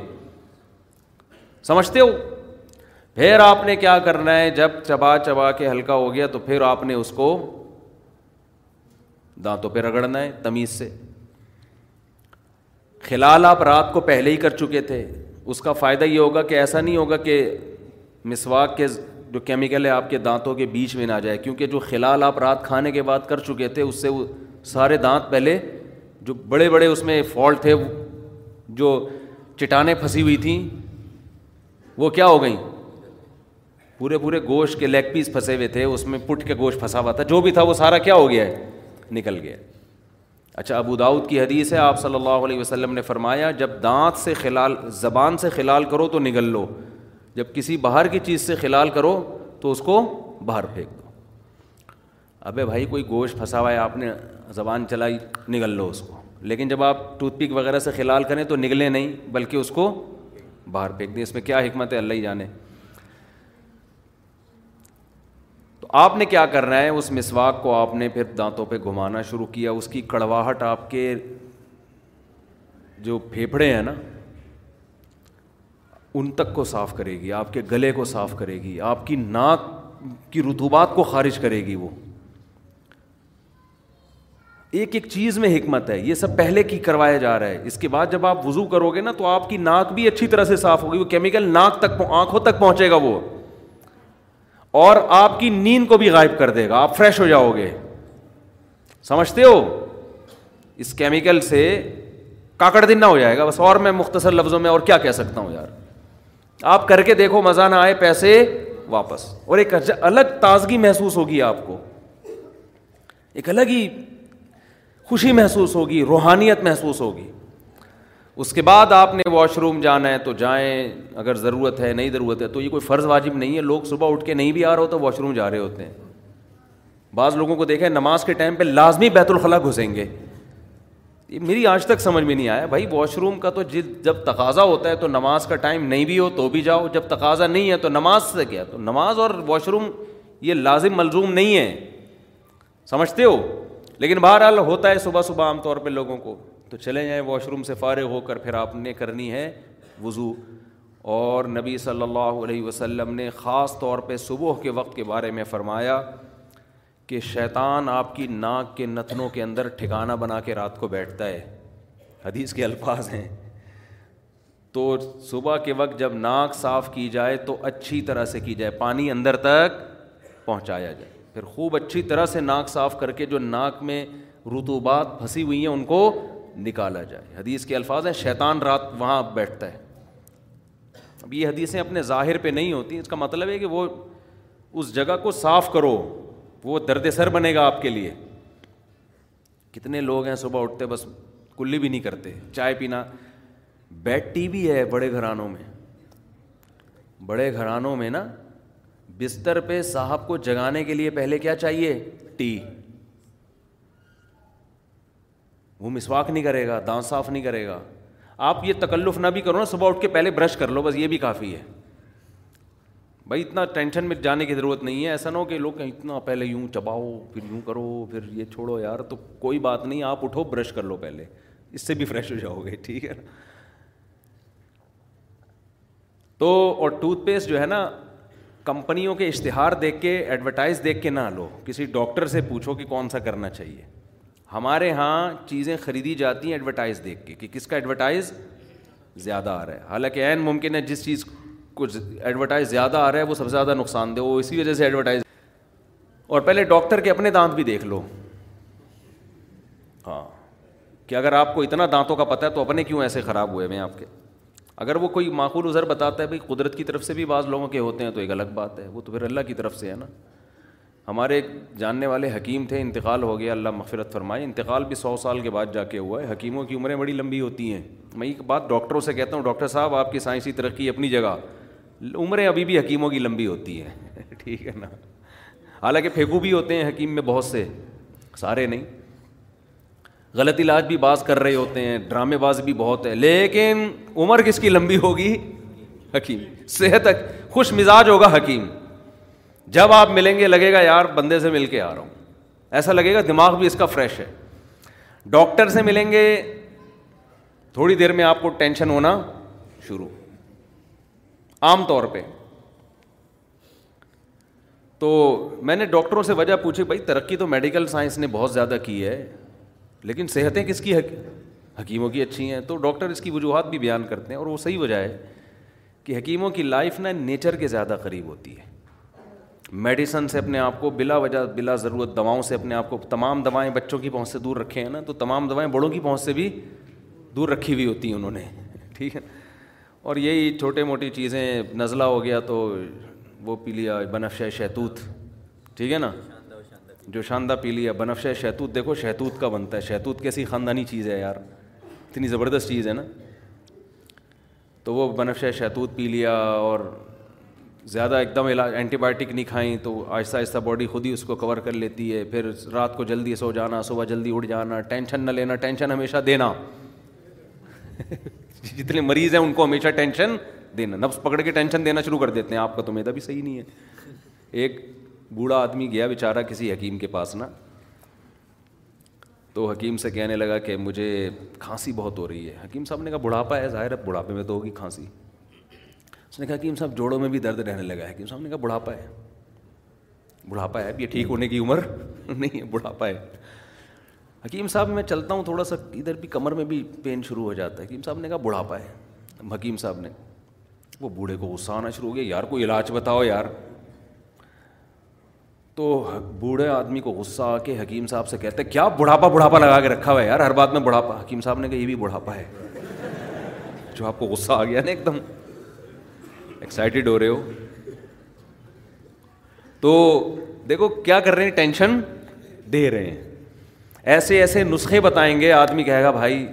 سمجھتے ہو پھر آپ نے کیا کرنا ہے جب چبا چبا کے ہلکا ہو گیا تو پھر آپ نے اس کو دانتوں پہ رگڑنا ہے تمیز سے خلال آپ رات کو پہلے ہی کر چکے تھے اس کا فائدہ یہ ہوگا کہ ایسا نہیں ہوگا کہ مسواک کے جو کیمیکل ہے آپ کے دانتوں کے بیچ میں نہ جائے کیونکہ جو خلال آپ رات کھانے کے بعد کر چکے تھے اس سے وہ سارے دانت پہلے جو بڑے بڑے اس میں فالٹ تھے جو چٹانیں پھنسی ہوئی تھیں وہ کیا ہو گئیں پورے پورے گوشت کے لیگ پیس پھنسے ہوئے تھے اس میں پٹ کے گوشت پھنسا ہوا تھا جو بھی تھا وہ سارا کیا ہو گیا ہے نکل گیا اچھا ابو داود کی حدیث ہے آپ صلی اللہ علیہ وسلم نے فرمایا جب دانت سے خلال زبان سے خلال کرو تو نگل لو جب کسی باہر کی چیز سے کھلال کرو تو اس کو باہر پھینک دو ابے بھائی کوئی گوشت پھنسا ہوا ہے آپ نے زبان چلائی نگل لو اس کو لیکن جب آپ ٹوتھ پک وغیرہ سے کھلال کریں تو نگلے نہیں بلکہ اس کو باہر پھینک دیں اس میں کیا حکمت ہے اللہ ہی جانے تو آپ نے کیا کرنا ہے اس مسواک کو آپ نے پھر دانتوں پہ گھمانا شروع کیا اس کی کڑواہٹ آپ کے جو پھیپھڑے ہیں نا ان تک کو صاف کرے گی آپ کے گلے کو صاف کرے گی آپ کی ناک کی رتوبات کو خارج کرے گی وہ ایک ایک چیز میں حکمت ہے یہ سب پہلے کی کروایا جا رہا ہے اس کے بعد جب آپ وضو کرو گے نا تو آپ کی ناک بھی اچھی طرح سے صاف ہوگی وہ کیمیکل ناک تک آنکھوں تک پہنچے گا وہ اور آپ کی نیند کو بھی غائب کر دے گا آپ فریش ہو جاؤ گے سمجھتے ہو اس کیمیکل سے کاکڑ دن نہ ہو جائے گا بس اور میں مختصر لفظوں میں اور کیا کہہ سکتا ہوں یار آپ کر کے دیکھو مزہ نہ آئے پیسے واپس اور ایک الگ تازگی محسوس ہوگی آپ کو ایک الگ ہی خوشی محسوس ہوگی روحانیت محسوس ہوگی اس کے بعد آپ نے واش روم جانا ہے تو جائیں اگر ضرورت ہے نہیں ضرورت ہے تو یہ کوئی فرض واجب نہیں ہے لوگ صبح اٹھ کے نہیں بھی آ رہے ہو تو واش روم جا رہے ہوتے ہیں بعض لوگوں کو دیکھیں نماز کے ٹائم پہ لازمی بیت الخلا گھسیں گے یہ میری آج تک سمجھ میں نہیں آیا بھائی واش روم کا تو جب تقاضا ہوتا ہے تو نماز کا ٹائم نہیں بھی ہو تو بھی جاؤ جب تقاضا نہیں ہے تو نماز سے کیا تو نماز اور واش روم یہ لازم ملزوم نہیں ہے سمجھتے ہو لیکن بہرحال ہوتا ہے صبح صبح عام طور پہ لوگوں کو تو چلے جائیں واش روم سے فارغ ہو کر پھر آپ نے کرنی ہے وضو اور نبی صلی اللہ علیہ وسلم نے خاص طور پہ صبح کے وقت کے بارے میں فرمایا کہ شیطان آپ کی ناک کے نتنوں کے اندر ٹھکانا بنا کے رات کو بیٹھتا ہے حدیث کے الفاظ ہیں تو صبح کے وقت جب ناک صاف کی جائے تو اچھی طرح سے کی جائے پانی اندر تک پہنچایا جائے پھر خوب اچھی طرح سے ناک صاف کر کے جو ناک میں رتوبات پھنسی ہوئی ہیں ان کو نکالا جائے حدیث کے الفاظ ہیں شیطان رات وہاں بیٹھتا ہے اب یہ حدیثیں اپنے ظاہر پہ نہیں ہوتی اس کا مطلب ہے کہ وہ اس جگہ کو صاف کرو وہ درد سر بنے گا آپ کے لیے کتنے لوگ ہیں صبح اٹھتے بس کلی بھی نہیں کرتے چائے پینا بیڈ ٹی بھی ہے بڑے گھرانوں میں بڑے گھرانوں میں نا بستر پہ صاحب کو جگانے کے لیے پہلے کیا چاہیے ٹی وہ مسواک نہیں کرے گا دانت صاف نہیں کرے گا آپ یہ تکلف نہ بھی کرو نا صبح اٹھ کے پہلے برش کر لو بس یہ بھی کافی ہے بھائی اتنا ٹینشن میں جانے کی ضرورت نہیں ہے ایسا نہ ہو کہ لوگ اتنا پہلے یوں چباؤ پھر یوں کرو پھر یہ چھوڑو یار تو کوئی بات نہیں آپ اٹھو برش کر لو پہلے اس سے بھی فریش ہو جاؤ گے ٹھیک ہے نا تو اور ٹوتھ پیسٹ جو ہے نا کمپنیوں کے اشتہار دیکھ کے ایڈورٹائز دیکھ کے نہ لو کسی ڈاکٹر سے پوچھو کہ کون سا کرنا چاہیے ہمارے یہاں چیزیں خریدی جاتی ہیں ایڈورٹائز دیکھ کے کہ کس کا ایڈورٹائز زیادہ آ رہا ہے حالانکہ عین ممکن ہے جس چیز کو کچھ ایڈورٹائز زیادہ آ رہا ہے وہ سب سے زیادہ نقصان دہ وہ اسی وجہ سے ایڈورٹائز اور پہلے ڈاکٹر کے اپنے دانت بھی دیکھ لو ہاں کہ اگر آپ کو اتنا دانتوں کا پتہ ہے تو اپنے کیوں ایسے خراب ہوئے ہوئے ہیں آپ کے اگر وہ کوئی معقول ازر بتاتا ہے بھائی قدرت کی طرف سے بھی بعض لوگوں کے ہوتے ہیں تو ایک الگ بات ہے وہ تو پھر اللہ کی طرف سے ہے نا ہمارے ایک جاننے والے حکیم تھے انتقال ہو گیا اللہ مغفرت فرمائے انتقال بھی سو سال کے بعد جا کے ہوا ہے حکیموں کی عمریں بڑی لمبی ہوتی ہیں میں ایک بات ڈاکٹروں سے کہتا ہوں ڈاکٹر صاحب آپ کی سائنسی ترقی اپنی جگہ عمریں ابھی بھی حکیموں کی لمبی ہوتی ہیں [laughs] ٹھیک ہے نا حالانکہ پھیکو بھی ہوتے ہیں حکیم میں بہت سے سارے نہیں غلط علاج بھی باز کر رہے ہوتے ہیں ڈرامے باز بھی بہت ہے لیکن عمر کس کی لمبی ہوگی حکیم صحت خوش مزاج ہوگا حکیم جب آپ ملیں گے لگے گا یار بندے سے مل کے آ رہا ہوں ایسا لگے گا دماغ بھی اس کا فریش ہے ڈاکٹر سے ملیں گے تھوڑی دیر میں آپ کو ٹینشن ہونا شروع عام طور پہ تو میں نے ڈاکٹروں سے وجہ پوچھی بھائی ترقی تو میڈیکل سائنس نے بہت زیادہ کی ہے لیکن صحتیں کس کی حکیموں کی اچھی ہیں تو ڈاکٹر اس کی وجوہات بھی بیان کرتے ہیں اور وہ صحیح وجہ ہے کہ حکیموں کی لائف نا نیچر کے زیادہ قریب ہوتی ہے میڈیسن سے اپنے آپ کو بلا وجہ بلا ضرورت دواؤں سے اپنے آپ کو تمام دوائیں بچوں کی پہنچ سے دور رکھے ہیں نا تو تمام دوائیں بڑوں کی پہنچ سے بھی دور رکھی ہوئی ہوتی ہیں انہوں نے [laughs] ٹھیک ہے اور یہی چھوٹے موٹی چیزیں نزلہ ہو گیا تو وہ پی لیا بنفشہ شیتوت ٹھیک ہے نا جو شاندہ پی لیا بنفشہ شیتوت دیکھو شیتوت کا بنتا ہے شیتوت کیسی خاندانی چیز ہے یار اتنی زبردست چیز ہے نا تو وہ بنفشہ شیتوت پی لیا اور زیادہ ایک دم علاج اینٹی بائیوٹک نہیں کھائیں تو آہستہ آہستہ باڈی خود ہی اس کو کور کر لیتی ہے پھر رات کو جلدی سو جانا صبح جلدی اٹھ جانا ٹینشن نہ لینا ٹینشن ہمیشہ دینا [laughs] جتنے مریض ہیں ان کو ہمیشہ ٹینشن دینا نفس پکڑ کے ٹینشن دینا شروع کر دیتے ہیں آپ کا تو میدا بھی صحیح نہیں ہے ایک بوڑھا آدمی گیا بےچارا کسی حکیم کے پاس نا تو حکیم سے کہنے لگا کہ مجھے کھانسی بہت ہو رہی ہے حکیم صاحب نے کہا بڑھاپا ہے ظاہر ہے بڑھاپے میں تو ہوگی کھانسی اس نے کہا حکیم صاحب جوڑوں میں بھی درد رہنے لگا ہے حکیم صاحب نے کہا بڑھاپا ہے بڑھاپا ہے اب یہ ٹھیک ہونے کی عمر [laughs] نہیں ہے بڑھاپا ہے حکیم صاحب میں چلتا ہوں تھوڑا سا ادھر بھی کمر میں بھی پین شروع ہو جاتا ہے حکیم صاحب نے کہا بڑھاپا ہے حکیم صاحب نے وہ بوڑھے کو غصہ آنا شروع ہو گیا یار کوئی علاج بتاؤ یار تو بوڑھے آدمی کو غصہ آ کے حکیم صاحب سے کہتے کیا بڑھاپا بڑھاپا لگا کے رکھا ہوا ہے یار ہر بات میں بڑھاپا حکیم صاحب نے کہا یہ بھی بڑھاپا ہے جو آپ کو غصہ آ گیا نا ایک دم ایکسائٹیڈ ہو رہے ہو تو دیکھو کیا کر رہے ہیں ٹینشن دے رہے ہیں ایسے ایسے نسخے بتائیں گے آدمی کہے گا بھائی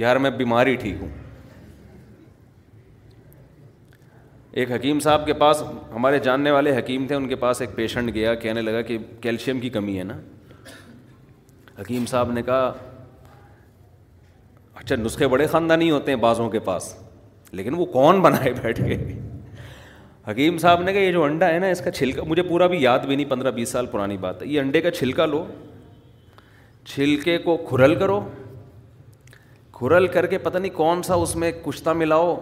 یار میں بیماری ٹھیک ہوں ایک حکیم صاحب کے پاس ہمارے جاننے والے حکیم تھے ان کے پاس ایک پیشنٹ گیا کہنے لگا کہ کیلشیم کی کمی ہے نا حکیم صاحب نے کہا اچھا نسخے بڑے خاندانی ہوتے ہیں بازوں کے پاس لیکن وہ کون بنائے بیٹھ کے حکیم صاحب نے کہا یہ جو انڈا ہے نا اس کا چھلکا مجھے پورا بھی یاد بھی نہیں پندرہ بیس سال پرانی بات ہے یہ انڈے کا چھلکا لو چھلکے کو کھرل کرو کھرل کر کے پتہ نہیں کون سا اس میں کشتہ ملاؤ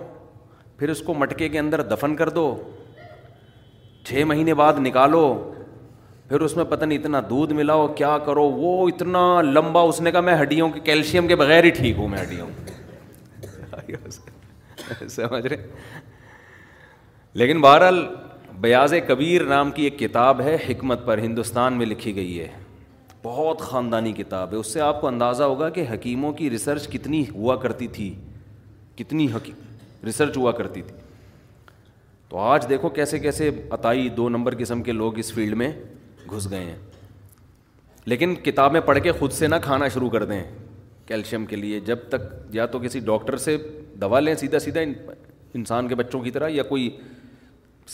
پھر اس کو مٹکے کے اندر دفن کر دو چھ مہینے بعد نکالو پھر اس میں پتہ نہیں اتنا دودھ ملاؤ کیا کرو وہ اتنا لمبا اس نے کہا میں ہڈیوں کے کیلشیم کے بغیر ہی ٹھیک ہوں میں ہڈیوں سمجھ رہے لیکن بہرحال بیاض کبیر نام کی ایک کتاب ہے حکمت پر ہندوستان میں لکھی گئی ہے بہت خاندانی کتاب ہے اس سے آپ کو اندازہ ہوگا کہ حکیموں کی ریسرچ کتنی ہوا کرتی تھی کتنی حکیم ریسرچ ہوا کرتی تھی تو آج دیکھو کیسے کیسے عطائی دو نمبر قسم کے لوگ اس فیلڈ میں گھس گئے ہیں لیکن کتابیں پڑھ کے خود سے نہ کھانا شروع کر دیں کیلشیم کے لیے جب تک یا تو کسی ڈاکٹر سے دوا لیں سیدھا سیدھا انسان کے بچوں کی طرح یا کوئی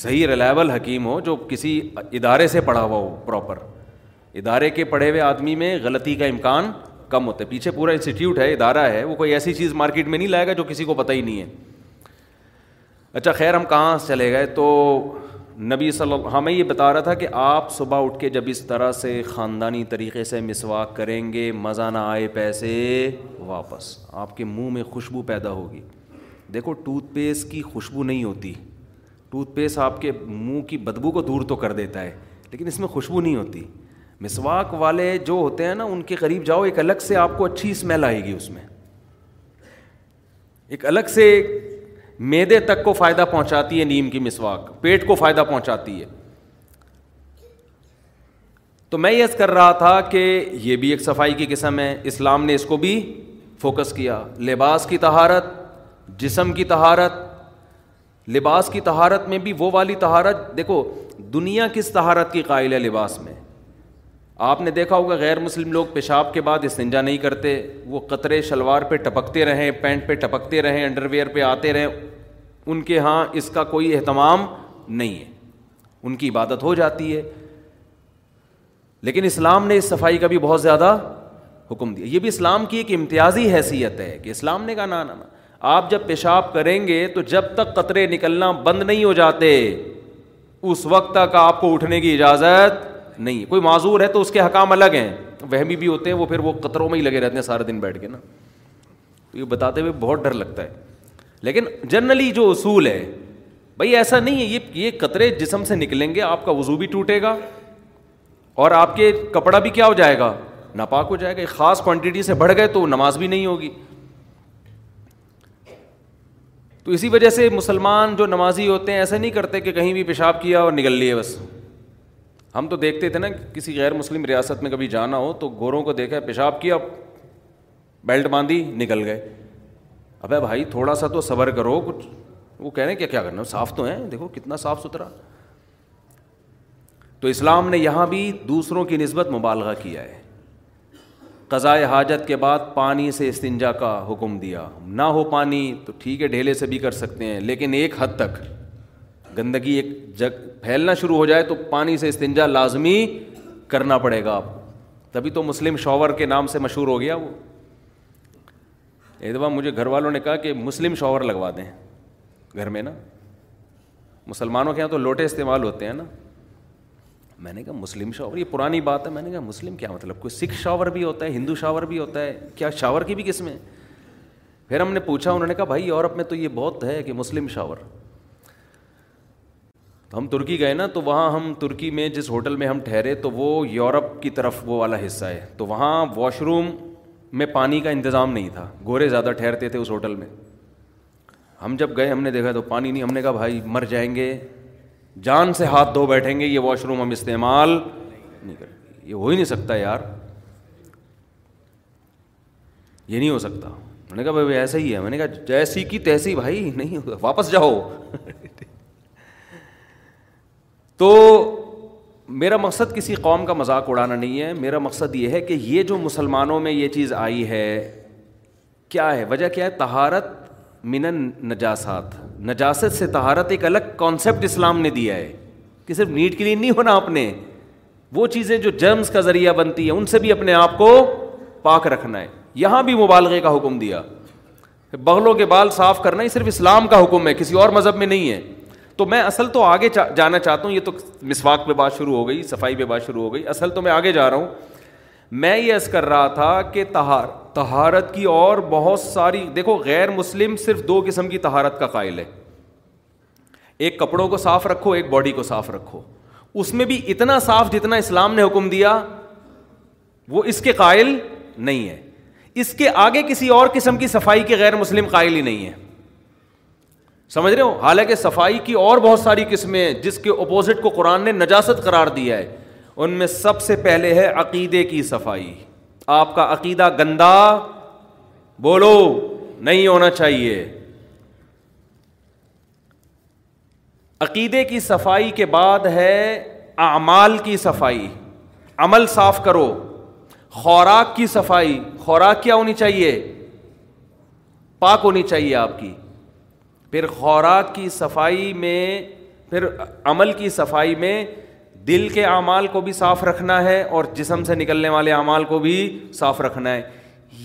صحیح ریلائبل حکیم ہو جو کسی ادارے سے پڑھا ہوا ہو پراپر ادارے کے پڑھے ہوئے آدمی میں غلطی کا امکان کم ہوتا ہے پیچھے پورا انسٹیٹیوٹ ہے ادارہ ہے وہ کوئی ایسی چیز مارکیٹ میں نہیں لائے گا جو کسی کو پتہ ہی نہیں ہے اچھا خیر ہم کہاں چلے گئے تو نبی صلی اللہ ہمیں ہاں، یہ بتا رہا تھا کہ آپ صبح اٹھ کے جب اس طرح سے خاندانی طریقے سے مسواک کریں گے مزہ نہ آئے پیسے واپس آپ کے منہ میں خوشبو پیدا ہوگی دیکھو ٹوتھ پیس کی خوشبو نہیں ہوتی ٹوتھ پیس آپ کے منہ کی بدبو کو دور تو کر دیتا ہے لیکن اس میں خوشبو نہیں ہوتی مسواک والے جو ہوتے ہیں نا ان کے قریب جاؤ ایک الگ سے آپ کو اچھی اسمیل آئے گی اس میں ایک الگ سے میدے تک کو فائدہ پہنچاتی ہے نیم کی مسواک پیٹ کو فائدہ پہنچاتی ہے تو میں یس کر رہا تھا کہ یہ بھی ایک صفائی کی قسم ہے اسلام نے اس کو بھی فوکس کیا لباس کی تہارت جسم کی تہارت لباس کی تہارت میں بھی وہ والی تہارت دیکھو دنیا کس تہارت کی قائل ہے لباس میں آپ نے دیکھا ہوگا غیر مسلم لوگ پیشاب کے بعد استنجا نہیں کرتے وہ قطرے شلوار پہ ٹپکتے رہیں پینٹ پہ ٹپکتے رہیں انڈر ویئر پہ آتے رہیں ان کے ہاں اس کا کوئی اہتمام نہیں ہے ان کی عبادت ہو جاتی ہے لیکن اسلام نے اس صفائی کا بھی بہت زیادہ حکم دیا یہ بھی اسلام کی ایک امتیازی حیثیت ہے کہ اسلام نے کہا نا آپ جب پیشاب کریں گے تو جب تک قطرے نکلنا بند نہیں ہو جاتے اس وقت تک آپ کو اٹھنے کی اجازت نہیں کوئی معذور ہے تو اس کے حکام الگ ہیں وہمی بھی ہوتے ہیں وہ پھر وہ قطروں میں ہی لگے رہتے ہیں سارے دن بیٹھ کے نا تو یہ بتاتے ہوئے بہت ڈر لگتا ہے لیکن جنرلی جو اصول ہے بھائی ایسا نہیں ہے یہ قطرے جسم سے نکلیں گے آپ کا وضو بھی ٹوٹے گا اور آپ کے کپڑا بھی کیا ہو جائے گا ناپاک ہو جائے گا خاص کوانٹٹی سے بڑھ گئے تو نماز بھی نہیں ہوگی تو اسی وجہ سے مسلمان جو نمازی ہوتے ہیں ایسا نہیں کرتے کہ کہیں بھی پیشاب کیا اور نکل لیے بس ہم تو دیکھتے تھے نا کسی غیر مسلم ریاست میں کبھی جانا ہو تو گوروں کو دیکھا پیشاب کیا بیلٹ باندھی نکل گئے ابے بھائی تھوڑا سا تو صبر کرو کچھ وہ کہہ رہے ہیں کہ کیا کرنا صاف تو ہیں دیکھو کتنا صاف ستھرا تو اسلام نے یہاں بھی دوسروں کی نسبت مبالغہ کیا ہے قضائے حاجت کے بعد پانی سے استنجا کا حکم دیا نہ ہو پانی تو ٹھیک ہے ڈھیلے سے بھی کر سکتے ہیں لیکن ایک حد تک گندگی ایک جگ پھیلنا شروع ہو جائے تو پانی سے استنجا لازمی کرنا پڑے گا آپ کو تبھی تو مسلم شاور کے نام سے مشہور ہو گیا وہ دفعہ مجھے گھر والوں نے کہا کہ مسلم شاور لگوا دیں گھر میں نا مسلمانوں کے یہاں تو لوٹے استعمال ہوتے ہیں نا میں نے کہا مسلم شاور یہ پرانی بات ہے میں نے کہا مسلم کیا مطلب کوئی سکھ شاور بھی ہوتا ہے ہندو شاور بھی ہوتا ہے کیا شاور کی بھی قسمیں پھر ہم نے پوچھا انہوں نے کہا بھائی یورپ میں تو یہ بہت ہے کہ مسلم شاور تو ہم ترکی گئے نا تو وہاں ہم ترکی میں جس ہوٹل میں ہم ٹھہرے تو وہ یورپ کی طرف وہ والا حصہ ہے تو وہاں واش روم میں پانی کا انتظام نہیں تھا گورے زیادہ ٹھہرتے تھے اس ہوٹل میں ہم جب گئے ہم نے دیکھا تو پانی نہیں ہم نے کہا بھائی مر جائیں گے جان سے ہاتھ دھو بیٹھیں گے یہ واش روم ہم استعمال نہیں کر یہ ہو ہی نہیں سکتا یار یہ نہیں ہو سکتا میں نے کہا بھائی ایسا ہی ہے میں نے کہا جیسی کی تیسی بھائی نہیں واپس جاؤ [laughs] تو میرا مقصد کسی قوم کا مذاق اڑانا نہیں ہے میرا مقصد یہ ہے کہ یہ جو مسلمانوں میں یہ چیز آئی ہے کیا ہے وجہ کیا ہے تہارت منن نجاسات نجاست سے تہارت ایک الگ کانسیپٹ اسلام نے دیا ہے کہ صرف نیٹ کلین نہیں ہونا آپ نے وہ چیزیں جو جرمس کا ذریعہ بنتی ہیں ان سے بھی اپنے آپ کو پاک رکھنا ہے یہاں بھی مبالغے کا حکم دیا بغلوں کے بال صاف کرنا یہ صرف اسلام کا حکم ہے کسی اور مذہب میں نہیں ہے تو میں اصل تو آگے جانا چاہتا ہوں یہ تو مسواک پہ بات شروع ہو گئی صفائی پہ بات شروع ہو گئی اصل تو میں آگے جا رہا ہوں میں یہ عرض کر رہا تھا کہ تہار تہارت کی اور بہت ساری دیکھو غیر مسلم صرف دو قسم کی تہارت کا قائل ہے ایک کپڑوں کو صاف رکھو ایک باڈی کو صاف رکھو اس میں بھی اتنا صاف جتنا اسلام نے حکم دیا وہ اس کے قائل نہیں ہے اس کے آگے کسی اور قسم کی صفائی کے غیر مسلم قائل ہی نہیں ہے سمجھ رہے ہو حالانکہ صفائی کی اور بہت ساری قسمیں جس کے اپوزٹ کو قرآن نے نجاست قرار دیا ہے ان میں سب سے پہلے ہے عقیدے کی صفائی آپ کا عقیدہ گندا بولو نہیں ہونا چاہیے عقیدے کی صفائی کے بعد ہے اعمال کی صفائی عمل صاف کرو خوراک کی صفائی خوراک کیا ہونی چاہیے پاک ہونی چاہیے آپ کی پھر خوراک کی صفائی میں پھر عمل کی صفائی میں دل کے اعمال کو بھی صاف رکھنا ہے اور جسم سے نکلنے والے اعمال کو بھی صاف رکھنا ہے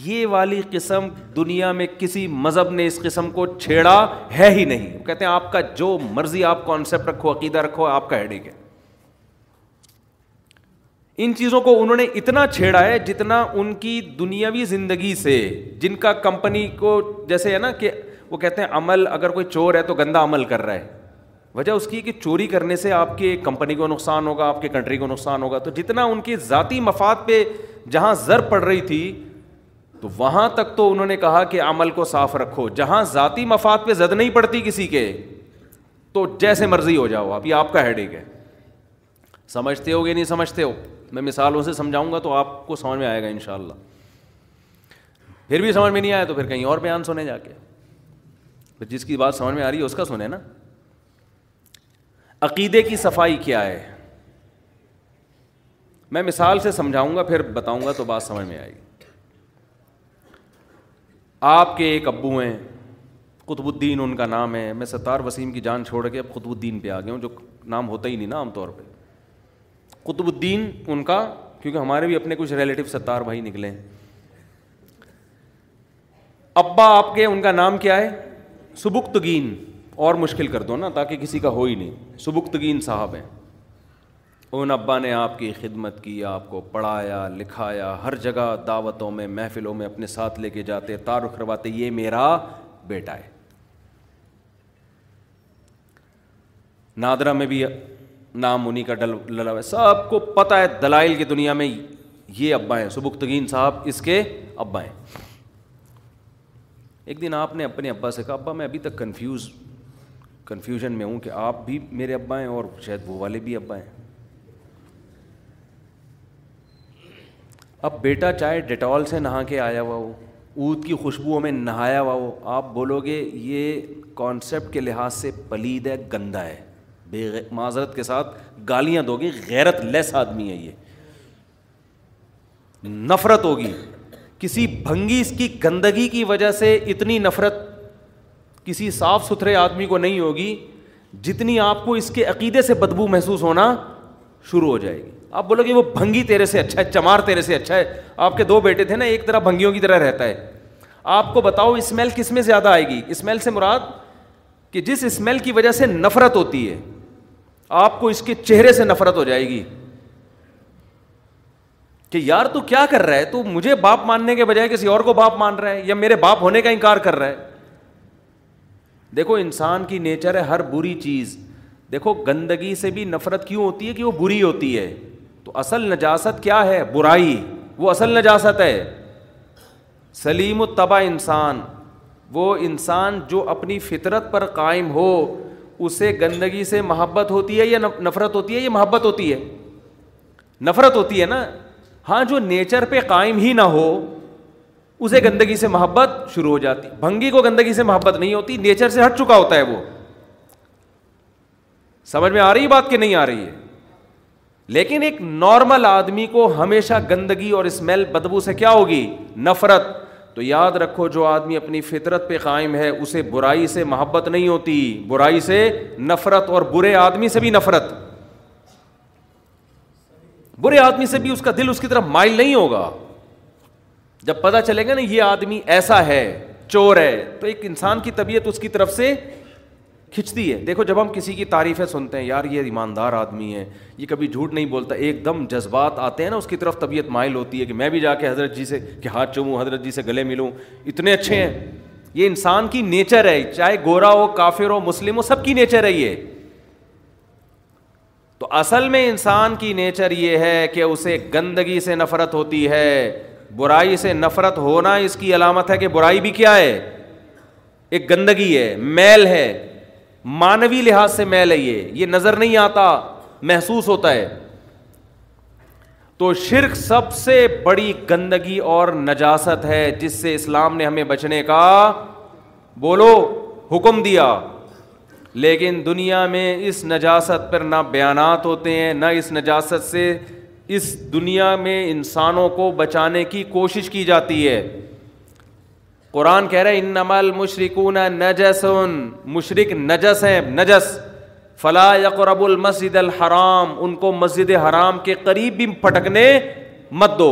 یہ والی قسم دنیا میں کسی مذہب نے اس قسم کو چھیڑا ہے ہی نہیں کہتے ہیں آپ کا جو مرضی آپ کانسیپٹ رکھو عقیدہ رکھو آپ کا ہیڈک ہے ان چیزوں کو انہوں نے اتنا چھیڑا ہے جتنا ان کی دنیاوی زندگی سے جن کا کمپنی کو جیسے ہے نا کہ وہ کہتے ہیں عمل اگر کوئی چور ہے تو گندا عمل کر رہا ہے وجہ اس کی کہ چوری کرنے سے آپ کے کمپنی کو نقصان ہوگا آپ کے کنٹری کو نقصان ہوگا تو جتنا ان کی ذاتی مفاد پہ جہاں زر پڑ رہی تھی تو وہاں تک تو انہوں نے کہا کہ عمل کو صاف رکھو جہاں ذاتی مفاد پہ زد نہیں پڑتی کسی کے تو جیسے مرضی ہو جاؤ آپ یہ آپ کا ہیڈ ایک ہے سمجھتے ہو گیا نہیں سمجھتے ہو میں مثالوں سے سمجھاؤں گا تو آپ کو سمجھ میں آئے گا ان شاء اللہ پھر بھی سمجھ میں نہیں آیا تو پھر کہیں اور بیان سنے جا کے جس کی بات سمجھ میں آ رہی ہے اس کا سنیں نا عقیدے کی صفائی کیا ہے میں مثال سے سمجھاؤں گا پھر بتاؤں گا تو بات سمجھ میں آئی آپ کے ایک ابو ہیں قطب الدین ان کا نام ہے میں ستار وسیم کی جان چھوڑ کے اب قطب الدین پہ آ گیا ہوں جو نام ہوتا ہی نہیں نا عام طور پہ قطب الدین ان کا کیونکہ ہمارے بھی اپنے کچھ ریلیٹو ستار بھائی نکلے ابا آپ کے ان کا نام کیا ہے سبکتگین اور مشکل کر دو نا تاکہ کسی کا ہو ہی نہیں سبکتگین صاحب ہیں ان ابا نے آپ کی خدمت کی آپ کو پڑھایا لکھایا ہر جگہ دعوتوں میں محفلوں میں اپنے ساتھ لے کے جاتے تعارف کرواتے یہ میرا بیٹا ہے نادرا میں بھی نام انہیں کا ڈل للا ہے سب کو پتہ ہے دلائل کی دنیا میں یہ ابا ہیں سبکتگین صاحب اس کے ابا ہیں ایک دن آپ نے اپنے ابا سے کہا ابا میں ابھی تک کنفیوز کنفیوژن میں ہوں کہ آپ بھی میرے ابا ہیں اور شاید وہ والے بھی ابا ہیں اب بیٹا چاہے ڈیٹول سے نہا کے آیا ہوا ہو اود کی خوشبوؤں میں نہایا ہوا ہو آپ بولو گے یہ کانسیپٹ کے لحاظ سے پلید ہے گندا ہے بے معذرت کے ساتھ گالیاں دو گے غیرت لیس آدمی ہے یہ نفرت ہوگی کسی بھنگی اس کی گندگی کی وجہ سے اتنی نفرت کسی صاف ستھرے آدمی کو نہیں ہوگی جتنی آپ کو اس کے عقیدے سے بدبو محسوس ہونا شروع ہو جائے گی آپ بولو کہ وہ بھنگی تیرے سے اچھا ہے چمار تیرے سے اچھا ہے آپ کے دو بیٹے تھے نا ایک طرح بھنگیوں کی طرح رہتا ہے آپ کو بتاؤ اسمیل کس میں زیادہ آئے گی اسمیل سے مراد کہ جس اسمیل کی وجہ سے نفرت ہوتی ہے آپ کو اس کے چہرے سے نفرت ہو جائے گی کہ یار تو کیا کر رہا ہے تو مجھے باپ ماننے کے بجائے کسی اور کو باپ مان رہا ہے یا میرے باپ ہونے کا انکار کر رہا ہے دیکھو انسان کی نیچر ہے ہر بری چیز دیکھو گندگی سے بھی نفرت کیوں ہوتی ہے کہ وہ بری ہوتی ہے تو اصل نجاست کیا ہے برائی وہ اصل نجاست ہے سلیم و تبا انسان وہ انسان جو اپنی فطرت پر قائم ہو اسے گندگی سے محبت ہوتی ہے یا نفرت ہوتی ہے یا محبت ہوتی ہے نفرت ہوتی ہے نا ہاں جو نیچر پہ قائم ہی نہ ہو اسے گندگی سے محبت شروع ہو جاتی بھنگی کو گندگی سے محبت نہیں ہوتی نیچر سے ہٹ چکا ہوتا ہے وہ سمجھ میں آ رہی بات کہ نہیں آ رہی ہے لیکن ایک نارمل آدمی کو ہمیشہ گندگی اور اسمیل بدبو سے کیا ہوگی نفرت تو یاد رکھو جو آدمی اپنی فطرت پہ قائم ہے اسے برائی سے محبت نہیں ہوتی برائی سے نفرت اور برے آدمی سے بھی نفرت برے آدمی سے بھی اس کا دل اس کی طرف مائل نہیں ہوگا جب پتا چلے گا نا یہ آدمی ایسا ہے چور ہے تو ایک انسان کی طبیعت اس کی طرف سے کھنچتی ہے دیکھو جب ہم کسی کی تعریفیں سنتے ہیں یار یہ ایماندار آدمی ہے یہ کبھی جھوٹ نہیں بولتا ایک دم جذبات آتے ہیں نا اس کی طرف طبیعت مائل ہوتی ہے کہ میں بھی جا کے حضرت جی سے کہ ہاتھ چوموں حضرت جی سے گلے ملوں اتنے اچھے ہیں یہ انسان کی نیچر ہے چاہے گورا ہو کافر ہو مسلم ہو سب کی نیچر ہے یہ تو اصل میں انسان کی نیچر یہ ہے کہ اسے گندگی سے نفرت ہوتی ہے برائی سے نفرت ہونا اس کی علامت ہے کہ برائی بھی کیا ہے ایک گندگی ہے میل ہے مانوی لحاظ سے میل ہے یہ یہ نظر نہیں آتا محسوس ہوتا ہے تو شرک سب سے بڑی گندگی اور نجاست ہے جس سے اسلام نے ہمیں بچنے کا بولو حکم دیا لیکن دنیا میں اس نجاست پر نہ بیانات ہوتے ہیں نہ اس نجاست سے اس دنیا میں انسانوں کو بچانے کی کوشش کی جاتی ہے قرآن کہہ رہے ان عمل مشرقوں نجسن مشرق نجس ہیں نجس فلا یقرب المسجد الحرام ان کو مسجد حرام کے قریب بھی پھٹکنے مت دو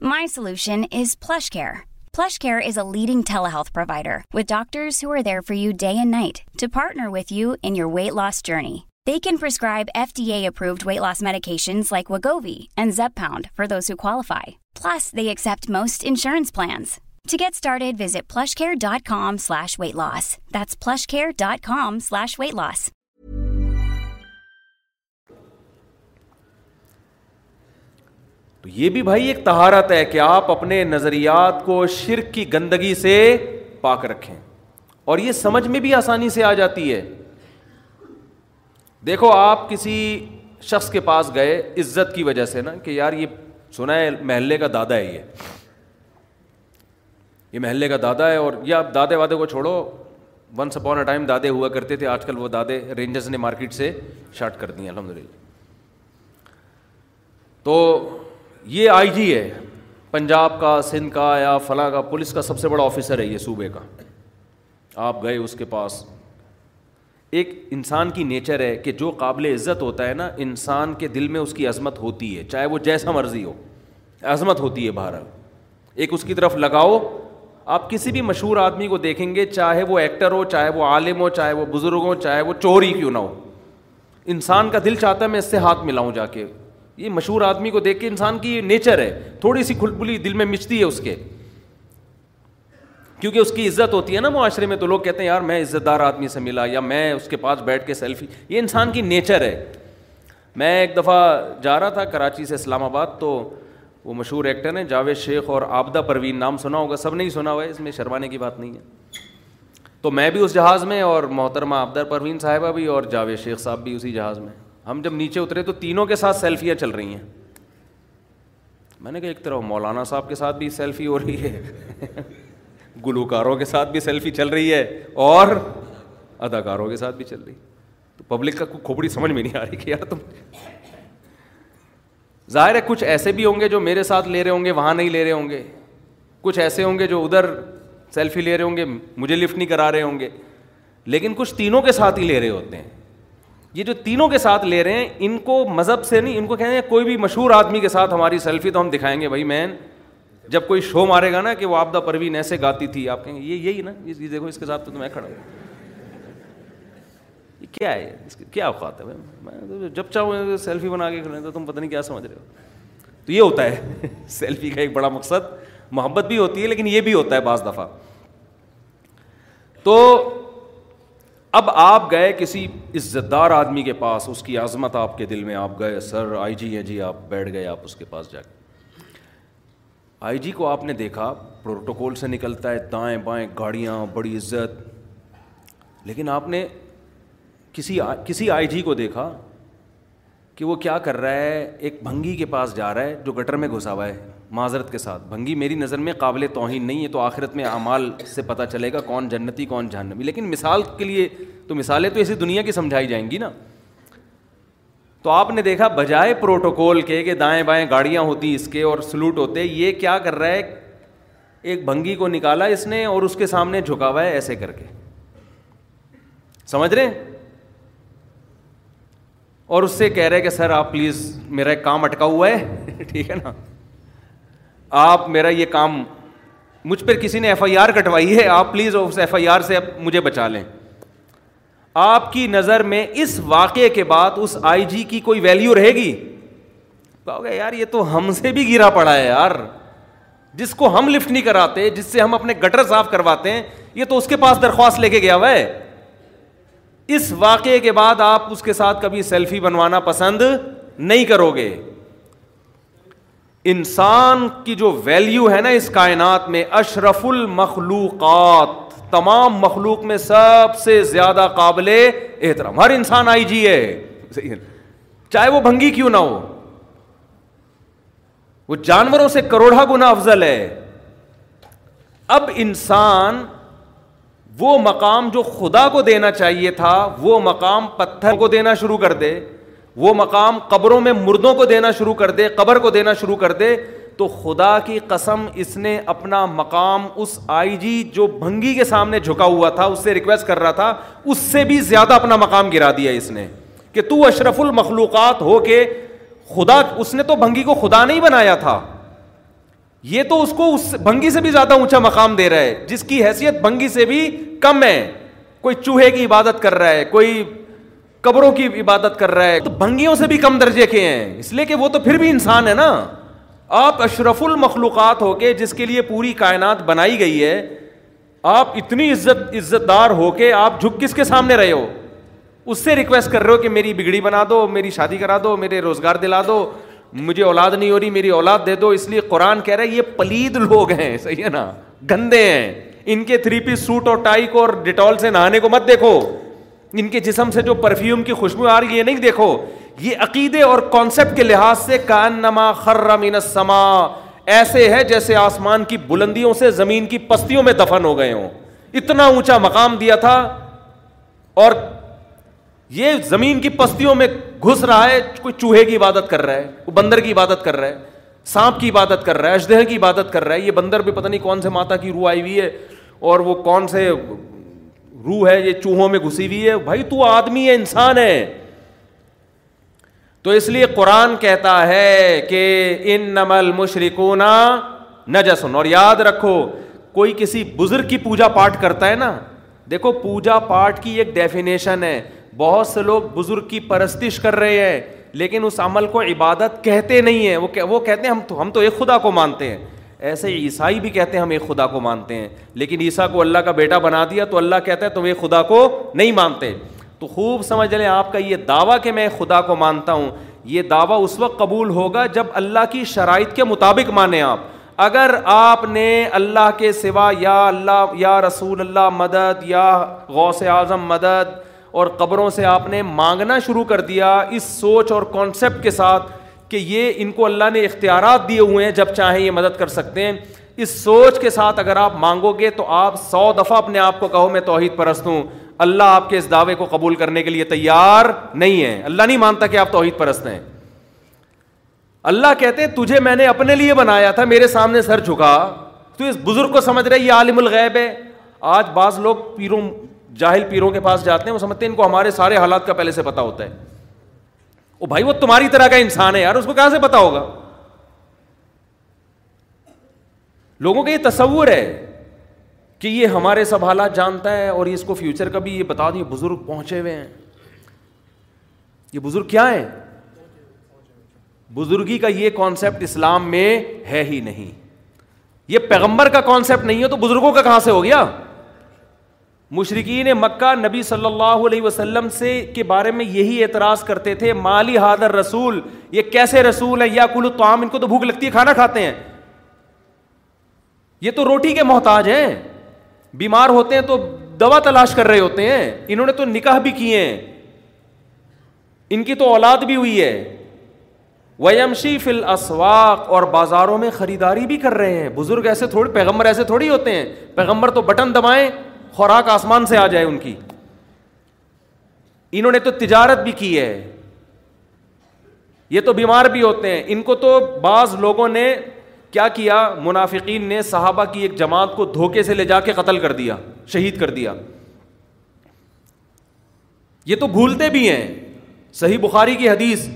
My solution is PlushCare. PlushCare is a leading telehealth provider with doctors who are there for you day and night to partner with you in your weight loss journey. They can prescribe FDA-approved weight loss medications like Wegovy and Zepbound for those who qualify. Plus, they accept most insurance plans. To get started, visit plushcare.com/weightloss. That's plushcare.com/weightloss. یہ بھی بھائی ایک تہارت ہے کہ آپ اپنے نظریات کو شرک کی گندگی سے پاک رکھیں اور یہ سمجھ میں بھی آسانی سے آ جاتی ہے دیکھو آپ کسی شخص کے پاس گئے عزت کی وجہ سے نا کہ یار یہ سنا ہے محلے کا دادا ہے یہ یہ محلے کا دادا ہے اور یہ آپ دادے وادے کو چھوڑو ونس اپون اے ٹائم دادے ہوا کرتے تھے آج کل وہ دادے رینجرز نے مارکیٹ سے شارٹ کر دیے الحمد للہ تو یہ آئی جی ہے پنجاب کا سندھ کا یا فلاں کا پولیس کا سب سے بڑا آفیسر ہے یہ صوبے کا آپ گئے اس کے پاس ایک انسان کی نیچر ہے کہ جو قابل عزت ہوتا ہے نا انسان کے دل میں اس کی عظمت ہوتی ہے چاہے وہ جیسا مرضی ہو عظمت ہوتی ہے بھارت ایک اس کی طرف لگاؤ آپ کسی بھی مشہور آدمی کو دیکھیں گے چاہے وہ ایکٹر ہو چاہے وہ عالم ہو چاہے وہ بزرگ ہو چاہے وہ چوری کیوں نہ ہو انسان کا دل چاہتا ہے میں اس سے ہاتھ ملاؤں جا کے یہ مشہور آدمی کو دیکھ کے انسان کی نیچر ہے تھوڑی سی کھل پلی دل میں مچتی ہے اس کے کیونکہ اس کی عزت ہوتی ہے نا معاشرے میں تو لوگ کہتے ہیں یار میں عزت دار آدمی سے ملا یا میں اس کے پاس بیٹھ کے سیلفی یہ انسان کی نیچر ہے میں ایک دفعہ جا رہا تھا کراچی سے اسلام آباد تو وہ مشہور ایکٹر ہیں جاوید شیخ اور آبدہ پروین نام سنا ہوگا سب نے ہی سنا ہوا ہے اس میں شرمانے کی بات نہیں ہے تو میں بھی اس جہاز میں اور محترمہ آبدہ پروین صاحبہ بھی اور جاوید شیخ صاحب بھی اسی جہاز میں ہم جب نیچے اترے تو تینوں کے ساتھ سیلفیاں چل رہی ہیں میں نے کہا ایک طرح مولانا صاحب کے ساتھ بھی سیلفی ہو رہی ہے گلوکاروں کے ساتھ بھی سیلفی چل رہی ہے اور اداکاروں کے ساتھ بھی چل رہی ہے تو پبلک کا کوئی کھوپڑی سمجھ میں نہیں آ رہی کہ یار تم ظاہر ہے کچھ ایسے بھی ہوں گے جو میرے ساتھ لے رہے ہوں گے وہاں نہیں لے رہے ہوں گے کچھ ایسے ہوں گے جو ادھر سیلفی لے رہے ہوں گے مجھے لفٹ نہیں کرا رہے ہوں گے لیکن کچھ تینوں کے ساتھ ہی لے رہے ہوتے ہیں یہ جو تینوں کے ساتھ لے رہے ہیں ان کو مذہب سے نہیں ان کو کہہ رہے ہیں کوئی بھی مشہور آدمی کے ساتھ ہماری سیلفی تو ہم دکھائیں گے بھائی مین جب کوئی شو مارے گا نا کہ وہ آپا پروین ایسے گاتی تھی آپ کہیں گے یہی نا یہ دیکھو اس کے ساتھ تو میں کھڑا ہوں کیا ہے اس کی کیا اوقات ہے جب چاہوں سیلفی بنا کے کھڑے تو تم پتہ نہیں کیا سمجھ رہے ہو تو یہ ہوتا ہے [laughs] سیلفی کا ایک بڑا مقصد محبت بھی ہوتی ہے لیکن یہ بھی ہوتا ہے بعض دفعہ تو اب آپ گئے کسی عزت دار آدمی کے پاس اس کی عظمت آپ کے دل میں آپ گئے سر آئی جی ہیں جی آپ بیٹھ گئے آپ اس کے پاس جا کے آئی جی کو آپ نے دیکھا پروٹوکول سے نکلتا ہے دائیں بائیں گاڑیاں بڑی عزت لیکن آپ نے کسی کسی آئی جی کو دیکھا کہ وہ کیا کر رہا ہے ایک بھنگی کے پاس جا رہا ہے جو گٹر میں گھسا ہوا ہے معذرت کے ساتھ بھنگی میری نظر میں قابل توہین نہیں ہے تو آخرت میں اعمال سے پتہ چلے گا کون جنتی کون جہنمی لیکن مثال کے لیے تو مثالیں تو اسی دنیا کی سمجھائی جائیں گی نا تو آپ نے دیکھا بجائے پروٹوکول کے کہ دائیں بائیں گاڑیاں ہوتی اس کے اور سلوٹ ہوتے یہ کیا کر رہا ہے ایک بھنگی کو نکالا اس نے اور اس کے سامنے جھکا ہوا ہے ایسے کر کے سمجھ رہے اور اس سے کہہ رہے کہ سر آپ پلیز میرا ایک کام اٹکا ہوا ہے [laughs] ٹھیک ہے نا آپ میرا یہ کام مجھ پر کسی نے ایف آئی آر کٹوائی ہے آپ پلیز اس ایف آئی آر سے مجھے بچا لیں آپ کی نظر میں اس واقعے کے بعد اس آئی جی کی کوئی ویلیو رہے گی کہو گے یار یہ تو ہم سے بھی گرا پڑا ہے یار جس کو ہم لفٹ نہیں کراتے جس سے ہم اپنے گٹر صاف کرواتے ہیں یہ تو اس کے پاس درخواست لے کے گیا ہوئے اس واقعے کے بعد آپ اس کے ساتھ کبھی سیلفی بنوانا پسند نہیں کرو گے انسان کی جو ویلیو ہے نا اس کائنات میں اشرف المخلوقات تمام مخلوق میں سب سے زیادہ قابل احترام ہر انسان آئی جی ہے چاہے وہ بھنگی کیوں نہ ہو وہ جانوروں سے کروڑا گنا افضل ہے اب انسان وہ مقام جو خدا کو دینا چاہیے تھا وہ مقام پتھر کو دینا شروع کر دے وہ مقام قبروں میں مردوں کو دینا شروع کر دے قبر کو دینا شروع کر دے تو خدا کی قسم اس نے اپنا مقام اس آئی جی جو بھنگی کے سامنے جھکا ہوا تھا اس سے ریکویسٹ کر رہا تھا اس سے بھی زیادہ اپنا مقام گرا دیا اس نے کہ تو اشرف المخلوقات ہو کے خدا اس نے تو بھنگی کو خدا نہیں بنایا تھا یہ تو اس کو اس بھنگی سے بھی زیادہ اونچا مقام دے رہا ہے جس کی حیثیت بھنگی سے بھی کم ہے کوئی چوہے کی عبادت کر رہا ہے کوئی قبروں کی عبادت کر رہا ہے تو بھنگیوں سے بھی کم درجے کے ہیں اس لیے کہ وہ تو پھر بھی انسان ہے نا آپ اشرف المخلوقات ہو کے جس کے لیے پوری کائنات بنائی گئی ہے آپ اتنی عزت عزت دار ہو کے آپ جھک کس کے سامنے رہے ہو اس سے ریکویسٹ کر رہے ہو کہ میری بگڑی بنا دو میری شادی کرا دو میرے روزگار دلا دو مجھے اولاد نہیں ہو رہی میری اولاد دے دو اس لیے قرآن کہہ رہا ہے یہ پلید لوگ ہیں صحیح ہے نا گندے ہیں ان کے تھری پیس سوٹ اور ٹائی کو اور ڈیٹول سے نہانے کو مت دیکھو ان کے جسم سے جو پرفیوم کی خوشبو آ رہی ہے نہیں دیکھو یہ عقیدے اور کانسیپٹ کے لحاظ سے کان نما ایسے ہے جیسے آسمان کی بلندیوں سے زمین کی پستیوں میں دفن ہو گئے ہوں اتنا اونچا مقام دیا تھا اور یہ زمین کی پستیوں میں گھس رہا ہے کوئی چوہے کی عبادت کر رہا ہے بندر کی عبادت کر رہا ہے سانپ کی عبادت کر رہا ہے اشدہ کی عبادت کر رہا ہے یہ بندر بھی پتہ نہیں کون سے ماتا کی روح آئی ہوئی ہے اور وہ کون سے روح ہے یہ چوہوں میں گھسی ہوئی ہے بھائی تو آدمی ہے انسان ہے تو اس لیے قرآن کہتا ہے کہ ان نمل مشرق یاد رکھو کوئی کسی بزرگ کی پوجا پاٹ کرتا ہے نا دیکھو پوجا پاٹ کی ایک ڈیفینیشن ہے بہت سے لوگ بزرگ کی پرستش کر رہے ہیں لیکن اس عمل کو عبادت کہتے نہیں ہیں وہ کہتے ہیں ہم تو ہم تو ایک خدا کو مانتے ہیں ایسے عیسائی بھی کہتے ہیں ہم ایک خدا کو مانتے ہیں لیکن عیسیٰ کو اللہ کا بیٹا بنا دیا تو اللہ کہتا ہے تم ایک خدا کو نہیں مانتے تو خوب سمجھ لیں آپ کا یہ دعویٰ کہ میں خدا کو مانتا ہوں یہ دعویٰ اس وقت قبول ہوگا جب اللہ کی شرائط کے مطابق مانیں آپ اگر آپ نے اللہ کے سوا یا اللہ یا رسول اللہ مدد یا غوث اعظم مدد اور قبروں سے آپ نے مانگنا شروع کر دیا اس سوچ اور کانسیپٹ کے ساتھ کہ یہ ان کو اللہ نے اختیارات دیے ہوئے ہیں جب چاہیں یہ مدد کر سکتے ہیں اس سوچ کے ساتھ اگر آپ مانگو گے تو آپ سو دفعہ اپنے آپ کو کہو میں توحید پرست ہوں اللہ آپ کے اس دعوے کو قبول کرنے کے لیے تیار نہیں ہے اللہ نہیں مانتا کہ آپ توحید پرست ہیں اللہ کہتے تجھے میں نے اپنے لیے بنایا تھا میرے سامنے سر جھکا تو اس بزرگ کو سمجھ رہے یہ عالم الغیب ہے آج بعض لوگ پیروں جاہل پیروں کے پاس جاتے ہیں وہ سمجھتے ہیں ان کو ہمارے سارے حالات کا پہلے سے پتا ہوتا ہے بھائی وہ تمہاری طرح کا انسان ہے یار اس کو کہاں سے پتا ہوگا لوگوں کا یہ تصور ہے کہ یہ ہمارے سب حالات جانتا ہے اور اس کو فیوچر کا بھی یہ بتا دیں بزرگ پہنچے ہوئے ہیں یہ بزرگ کیا ہے بزرگی کا یہ کانسیپٹ اسلام میں ہے ہی نہیں یہ پیغمبر کا کانسیپٹ نہیں ہے تو بزرگوں کا کہاں سے ہو گیا مشرقین مکہ نبی صلی اللہ علیہ وسلم سے کے بارے میں یہی اعتراض کرتے تھے مالی حادر رسول یہ کیسے رسول ہے یا کل تعام ان کو تو بھوک لگتی ہے کھانا کھاتے ہیں یہ تو روٹی کے محتاج ہیں بیمار ہوتے ہیں تو دوا تلاش کر رہے ہوتے ہیں انہوں نے تو نکاح بھی کیے ہیں ان کی تو اولاد بھی ہوئی ہے ویمشی اسواق اور بازاروں میں خریداری بھی کر رہے ہیں بزرگ ایسے تھوڑے پیغمبر ایسے تھوڑی ہوتے ہیں پیغمبر تو بٹن دبائیں خوراک آسمان سے آ جائے ان کی انہوں نے تو تجارت بھی کی ہے یہ تو بیمار بھی ہوتے ہیں ان کو تو بعض لوگوں نے کیا کیا منافقین نے صحابہ کی ایک جماعت کو دھوکے سے لے جا کے قتل کر دیا شہید کر دیا یہ تو بھولتے بھی ہیں صحیح بخاری کی حدیث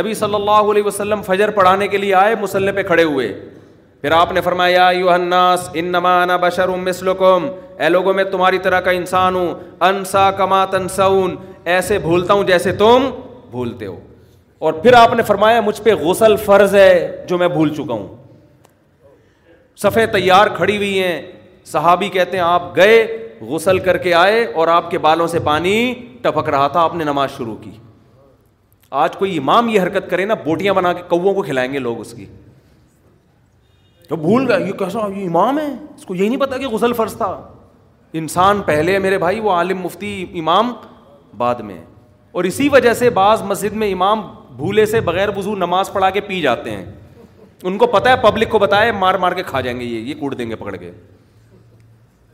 نبی صلی اللہ علیہ وسلم فجر پڑھانے کے لیے آئے مسلح پہ کھڑے ہوئے پھر آپ نے فرمایا بشر اے لوگوں میں تمہاری طرح کا انسان ہوں انسا کما تنسون ایسے بھولتا ہوں جیسے تم بھولتے ہو اور پھر آپ نے فرمایا مجھ پہ غسل فرض ہے جو میں بھول چکا ہوں صفے تیار کھڑی ہوئی ہیں صحابی کہتے ہیں آپ گئے غسل کر کے آئے اور آپ کے بالوں سے پانی ٹپک رہا تھا آپ نے نماز شروع کی آج کوئی امام یہ حرکت کرے نا بوٹیاں بنا کے کو کھلائیں گے لوگ اس کی تو بھول گیا یہ کیسا یہ امام ہے اس کو یہی نہیں پتا کہ غسل فرض تھا انسان پہلے میرے بھائی وہ عالم مفتی امام بعد میں اور اسی وجہ سے بعض مسجد میں امام بھولے سے بغیر وضو نماز پڑھا کے پی جاتے ہیں ان کو پتہ ہے پبلک کو بتائے مار مار کے کھا جائیں گے یہ یہ کوٹ دیں گے پکڑ کے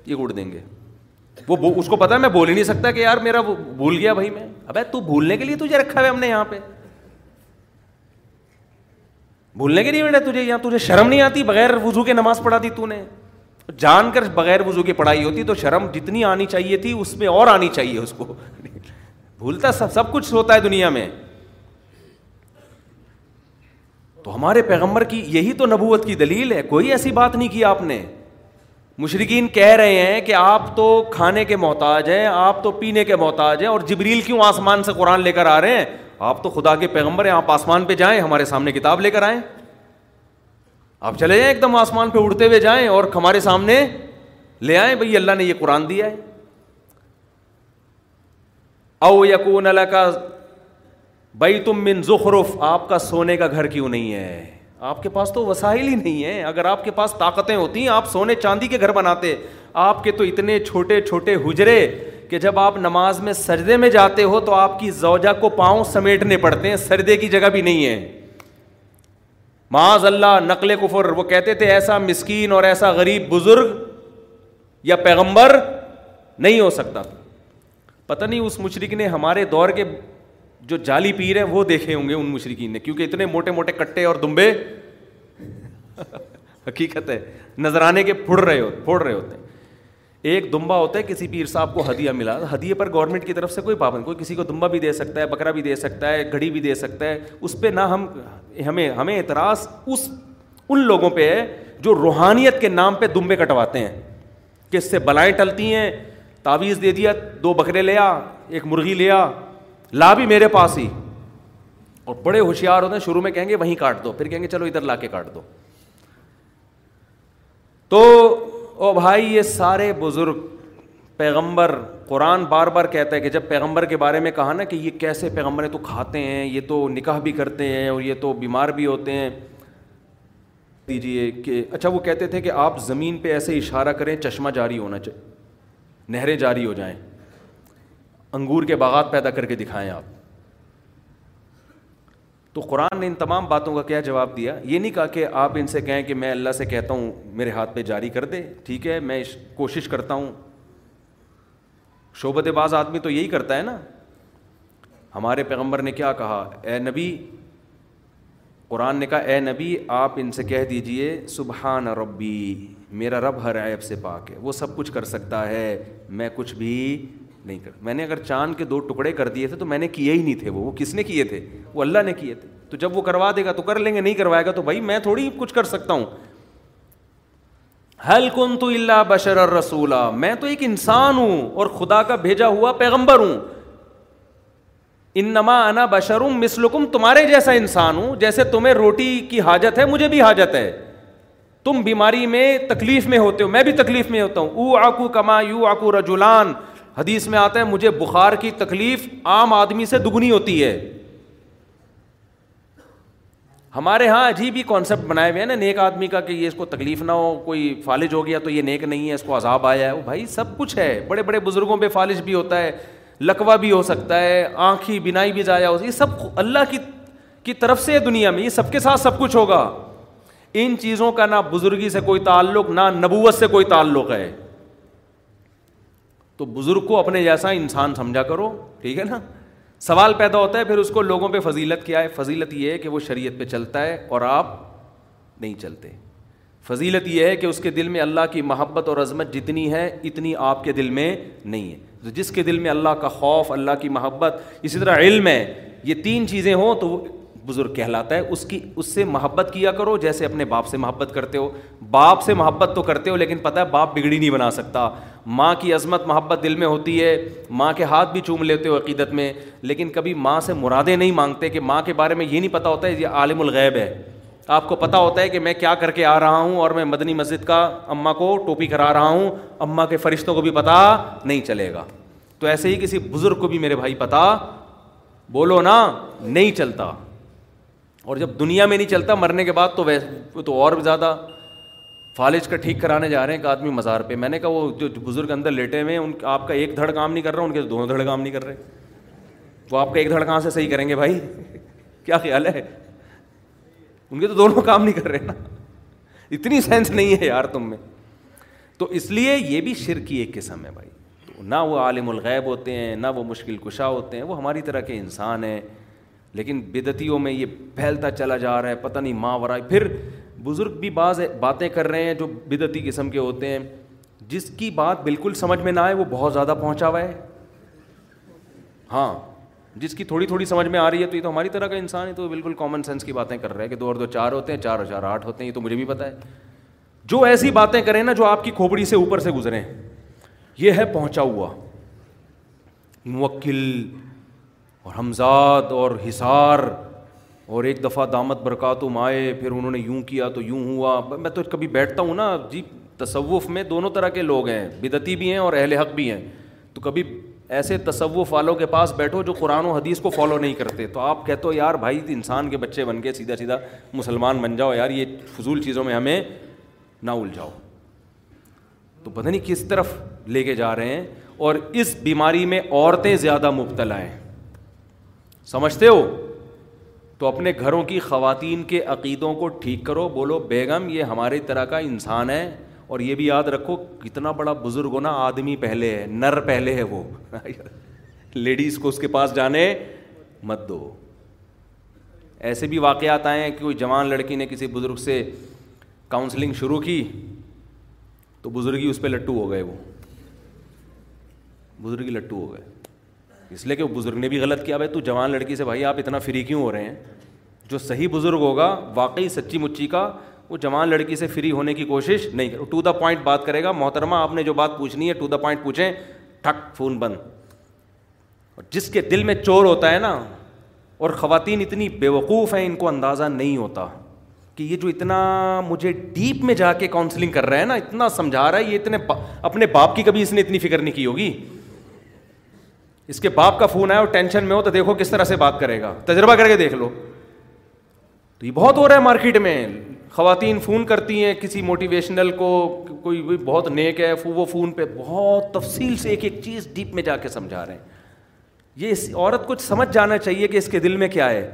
یہ کوٹ دیں گے وہ اس کو پتا ہے میں بول ہی نہیں سکتا کہ یار میرا بھول گیا بھائی میں ابے تو بھولنے کے لیے تجھے رکھا ہوا ہے ہم نے یہاں پہ بھولنے کے لیے بیٹھا تجھے یا تجھے شرم نہیں آتی بغیر وضو کے نماز پڑھا دی تو نے جان کر بغیر وضو کی پڑھائی ہوتی تو شرم جتنی آنی چاہیے تھی اس میں اور آنی چاہیے اس کو بھولتا سب سب کچھ ہوتا ہے دنیا میں تو ہمارے پیغمبر کی یہی تو نبوت کی دلیل ہے کوئی ایسی بات نہیں کی آپ نے مشرقین کہہ رہے ہیں کہ آپ تو کھانے کے محتاج ہیں آپ تو پینے کے محتاج ہیں اور جبریل کیوں آسمان سے قرآن لے کر آ رہے ہیں آپ تو خدا کے پیغمبر ہیں آپ آسمان پہ جائیں ہمارے سامنے کتاب لے کر آئیں آپ چلے جائیں ایک دم آسمان پہ اڑتے ہوئے جائیں اور ہمارے سامنے لے آئیں بھائی اللہ نے یہ قرآن دیا ہے او یقون اللہ کا بھائی تم من زخرف آپ کا سونے کا گھر کیوں نہیں ہے آپ کے پاس تو وسائل ہی نہیں ہیں اگر آپ کے پاس طاقتیں ہوتی ہیں آپ سونے چاندی کے گھر بناتے آپ کے تو اتنے چھوٹے چھوٹے حجرے کہ جب آپ نماز میں سجدے میں جاتے ہو تو آپ کی زوجہ کو پاؤں سمیٹنے پڑتے ہیں سردے کی جگہ بھی نہیں ہے معاذ اللہ نقل کفر وہ کہتے تھے ایسا مسکین اور ایسا غریب بزرگ یا پیغمبر نہیں ہو سکتا پتہ نہیں اس مشرق نے ہمارے دور کے جو جعلی پیر ہیں وہ دیکھے ہوں گے ان مشرقین نے کیونکہ اتنے موٹے موٹے کٹے اور دمبے [laughs] حقیقت ہے نظرانے کے پھڑ رہے ہو پھوڑ رہے ہوتے ہیں ایک دمبا ہوتا ہے کسی پیر صاحب کو ہدیہ ملا ہدیے پر گورنمنٹ کی طرف سے کوئی پابند کوئی کسی کو دمبا بھی دے سکتا ہے بکرا بھی دے سکتا ہے گھڑی بھی دے سکتا ہے اس پہ نہ ہم ہمیں ہمیں اعتراض اس ان لوگوں پہ ہے جو روحانیت کے نام پہ دمبے کٹواتے ہیں کہ اس سے بلائیں ٹلتی ہیں تعویذ دے دیا دو بکرے لیا ایک مرغی لیا لا بھی میرے پاس ہی اور بڑے ہوشیار ہوتے ہیں شروع میں کہیں گے وہیں کاٹ دو پھر کہیں گے چلو ادھر لا کے کاٹ دو تو او بھائی یہ سارے بزرگ پیغمبر قرآن بار بار کہتا ہے کہ جب پیغمبر کے بارے میں کہا نا کہ یہ کیسے پیغمبر تو کھاتے ہیں یہ تو نکاح بھی کرتے ہیں اور یہ تو بیمار بھی ہوتے ہیں دیجیے کہ اچھا وہ کہتے تھے کہ آپ زمین پہ ایسے اشارہ کریں چشمہ جاری ہونا چاہیے نہریں جاری ہو جائیں انگور کے باغات پیدا کر کے دکھائیں آپ تو قرآن نے ان تمام باتوں کا کیا جواب دیا یہ نہیں کہا کہ آپ ان سے کہیں کہ میں اللہ سے کہتا ہوں میرے ہاتھ پہ جاری کر دے ٹھیک ہے میں کوشش کرتا ہوں شعبت باز آدمی تو یہی کرتا ہے نا ہمارے پیغمبر نے کیا کہا اے نبی قرآن نے کہا اے نبی آپ ان سے کہہ دیجئے سبحان ربی میرا رب ہر عیب سے پاک ہے وہ سب کچھ کر سکتا ہے میں کچھ بھی نہیں کر میں نے اگر چاند کے دو ٹکڑے کر دیے تھے تو میں نے کیے ہی نہیں تھے وہ وہ کس نے کیے تھے وہ اللہ نے کیے تھے تو جب وہ کروا دے گا تو کر لیں گے نہیں کروائے گا تو بھائی میں تھوڑی کچھ کر سکتا ہوں کن تو اللہ بشر میں تو ایک انسان ہوں اور خدا کا بھیجا ہوا پیغمبر ہوں انما انا بشرم مسلکم تمہارے جیسا انسان ہوں جیسے تمہیں روٹی کی حاجت ہے مجھے بھی حاجت ہے تم بیماری میں تکلیف میں ہوتے ہو میں بھی تکلیف میں ہوتا ہوں او آکو کما یو آکو رجولان حدیث میں آتا ہے مجھے بخار کی تکلیف عام آدمی سے دگنی ہوتی ہے ہمارے یہاں عجیب ہی کانسیپٹ بنائے ہوئے ہیں نا نیک آدمی کا کہ یہ اس کو تکلیف نہ ہو کوئی فالج ہو گیا تو یہ نیک نہیں ہے اس کو عذاب آیا ہے وہ بھائی سب کچھ ہے بڑے بڑے بزرگوں پہ فالج بھی ہوتا ہے لکوا بھی ہو سکتا ہے ہی بنائی بھی جایا ہو یہ سب اللہ کی کی طرف سے ہے دنیا میں یہ سب کے ساتھ سب کچھ ہوگا ان چیزوں کا نہ بزرگی سے کوئی تعلق نہ نبوت سے کوئی تعلق ہے تو بزرگ کو اپنے جیسا انسان سمجھا کرو ٹھیک ہے نا سوال پیدا ہوتا ہے پھر اس کو لوگوں پہ فضیلت کیا ہے فضیلت یہ ہے کہ وہ شریعت پہ چلتا ہے اور آپ نہیں چلتے فضیلت یہ ہے کہ اس کے دل میں اللہ کی محبت اور عظمت جتنی ہے اتنی آپ کے دل میں نہیں ہے تو جس کے دل میں اللہ کا خوف اللہ کی محبت اسی طرح علم ہے یہ تین چیزیں ہوں تو بزرگ کہلاتا ہے اس کی اس سے محبت کیا کرو جیسے اپنے باپ سے محبت کرتے ہو باپ سے محبت تو کرتے ہو لیکن پتہ ہے باپ بگڑی نہیں بنا سکتا ماں کی عظمت محبت دل میں ہوتی ہے ماں کے ہاتھ بھی چوم لیتے ہو عقیدت میں لیکن کبھی ماں سے مرادیں نہیں مانگتے کہ ماں کے بارے میں یہ نہیں پتہ ہوتا ہے یہ عالم الغیب ہے آپ کو پتہ ہوتا ہے کہ میں کیا کر کے آ رہا ہوں اور میں مدنی مسجد کا اماں کو ٹوپی کرا رہا ہوں اماں کے فرشتوں کو بھی پتہ نہیں چلے گا تو ایسے ہی کسی بزرگ کو بھی میرے بھائی پتہ بولو نا نہیں چلتا اور جب دنیا میں نہیں چلتا مرنے کے بعد تو ویسے تو اور بھی زیادہ فالج کا ٹھیک کرانے جا رہے ہیں ایک آدمی مزار پہ میں نے کہا وہ جو بزرگ اندر لیٹے ہوئے ہیں ان آپ کا ایک دھڑ کام نہیں کر رہا ان کے دونوں دھڑ کام نہیں کر رہے وہ آپ کا ایک دھڑ کہاں سے صحیح کریں گے بھائی [laughs] کیا خیال ہے ان کے تو دونوں کام نہیں کر رہے نا اتنی سینس نہیں ہے یار تم میں تو اس لیے یہ بھی شر کی ایک قسم ہے بھائی نہ وہ عالم الغیب ہوتے ہیں نہ وہ مشکل کشا ہوتے ہیں وہ ہماری طرح کے انسان ہیں لیکن بدتیوں میں یہ پھیلتا چلا جا رہا ہے پتہ نہیں ماں ورائے پھر بزرگ بھی بعض باتیں کر رہے ہیں جو بدتی قسم کے ہوتے ہیں جس کی بات بالکل سمجھ میں نہ آئے وہ بہت زیادہ پہنچا ہوا ہے ہاں جس کی تھوڑی تھوڑی سمجھ میں آ رہی ہے تو یہ تو ہماری طرح کا انسان ہے تو بالکل کامن سینس کی باتیں کر رہا ہے کہ دو اور دو چار ہوتے ہیں چار اور چار آٹھ ہوتے ہیں یہ تو مجھے بھی پتا ہے جو ایسی باتیں کریں نا جو آپ کی کھوپڑی سے اوپر سے گزریں یہ ہے پہنچا ہوا موکل اور حمزاد اور حصار اور ایک دفعہ دامت برکاتم مائے پھر انہوں نے یوں کیا تو یوں ہوا میں تو کبھی بیٹھتا ہوں نا جی تصوف میں دونوں طرح کے لوگ ہیں بدتی بھی ہیں اور اہل حق بھی ہیں تو کبھی ایسے تصوف والوں کے پاس بیٹھو جو قرآن و حدیث کو فالو نہیں کرتے تو آپ کہتے ہو یار بھائی انسان کے بچے بن کے سیدھا سیدھا مسلمان بن جاؤ یار یہ فضول چیزوں میں ہمیں نہ الجھاؤ تو پتہ نہیں کس طرف لے کے جا رہے ہیں اور اس بیماری میں عورتیں زیادہ مبتلا ہیں سمجھتے ہو تو اپنے گھروں کی خواتین کے عقیدوں کو ٹھیک کرو بولو بیگم یہ ہمارے طرح کا انسان ہے اور یہ بھی یاد رکھو کتنا بڑا بزرگ ہونا آدمی پہلے ہے نر پہلے ہے وہ [laughs] لیڈیز کو اس کے پاس جانے مت دو ایسے بھی واقعات آئے ہیں کہ کوئی جوان لڑکی نے کسی بزرگ سے کاؤنسلنگ شروع کی تو بزرگی اس پہ لٹو ہو گئے وہ بزرگی لٹو ہو گئے اس لیے کہ بزرگ نے بھی غلط کیا بھائی تو جوان لڑکی سے بھائی آپ اتنا فری کیوں ہو رہے ہیں جو صحیح بزرگ ہوگا واقعی سچی مچی کا وہ جوان لڑکی سے فری ہونے کی کوشش نہیں کرے ٹو دا پوائنٹ بات کرے گا محترمہ آپ نے جو بات پوچھنی ہے ٹو دا پوائنٹ پوچھیں ٹھک فون بند اور جس کے دل میں چور ہوتا ہے نا اور خواتین اتنی بیوقوف ہیں ان کو اندازہ نہیں ہوتا کہ یہ جو اتنا مجھے ڈیپ میں جا کے کاؤنسلنگ کر رہا ہے نا اتنا سمجھا رہا ہے یہ اتنے اپنے باپ کی کبھی اس نے اتنی فکر نہیں کی ہوگی اس کے باپ کا فون آیا اور ٹینشن میں ہو تو دیکھو کس طرح سے بات کرے گا تجربہ کر کے دیکھ لو تو یہ بہت ہو رہا ہے مارکیٹ میں خواتین فون کرتی ہیں کسی موٹیویشنل کو کوئی بھی بہت نیک ہے وہ فون پہ بہت تفصیل سے ایک ایک چیز ڈیپ میں جا کے سمجھا رہے ہیں یہ اس عورت کو سمجھ جانا چاہیے کہ اس کے دل میں کیا ہے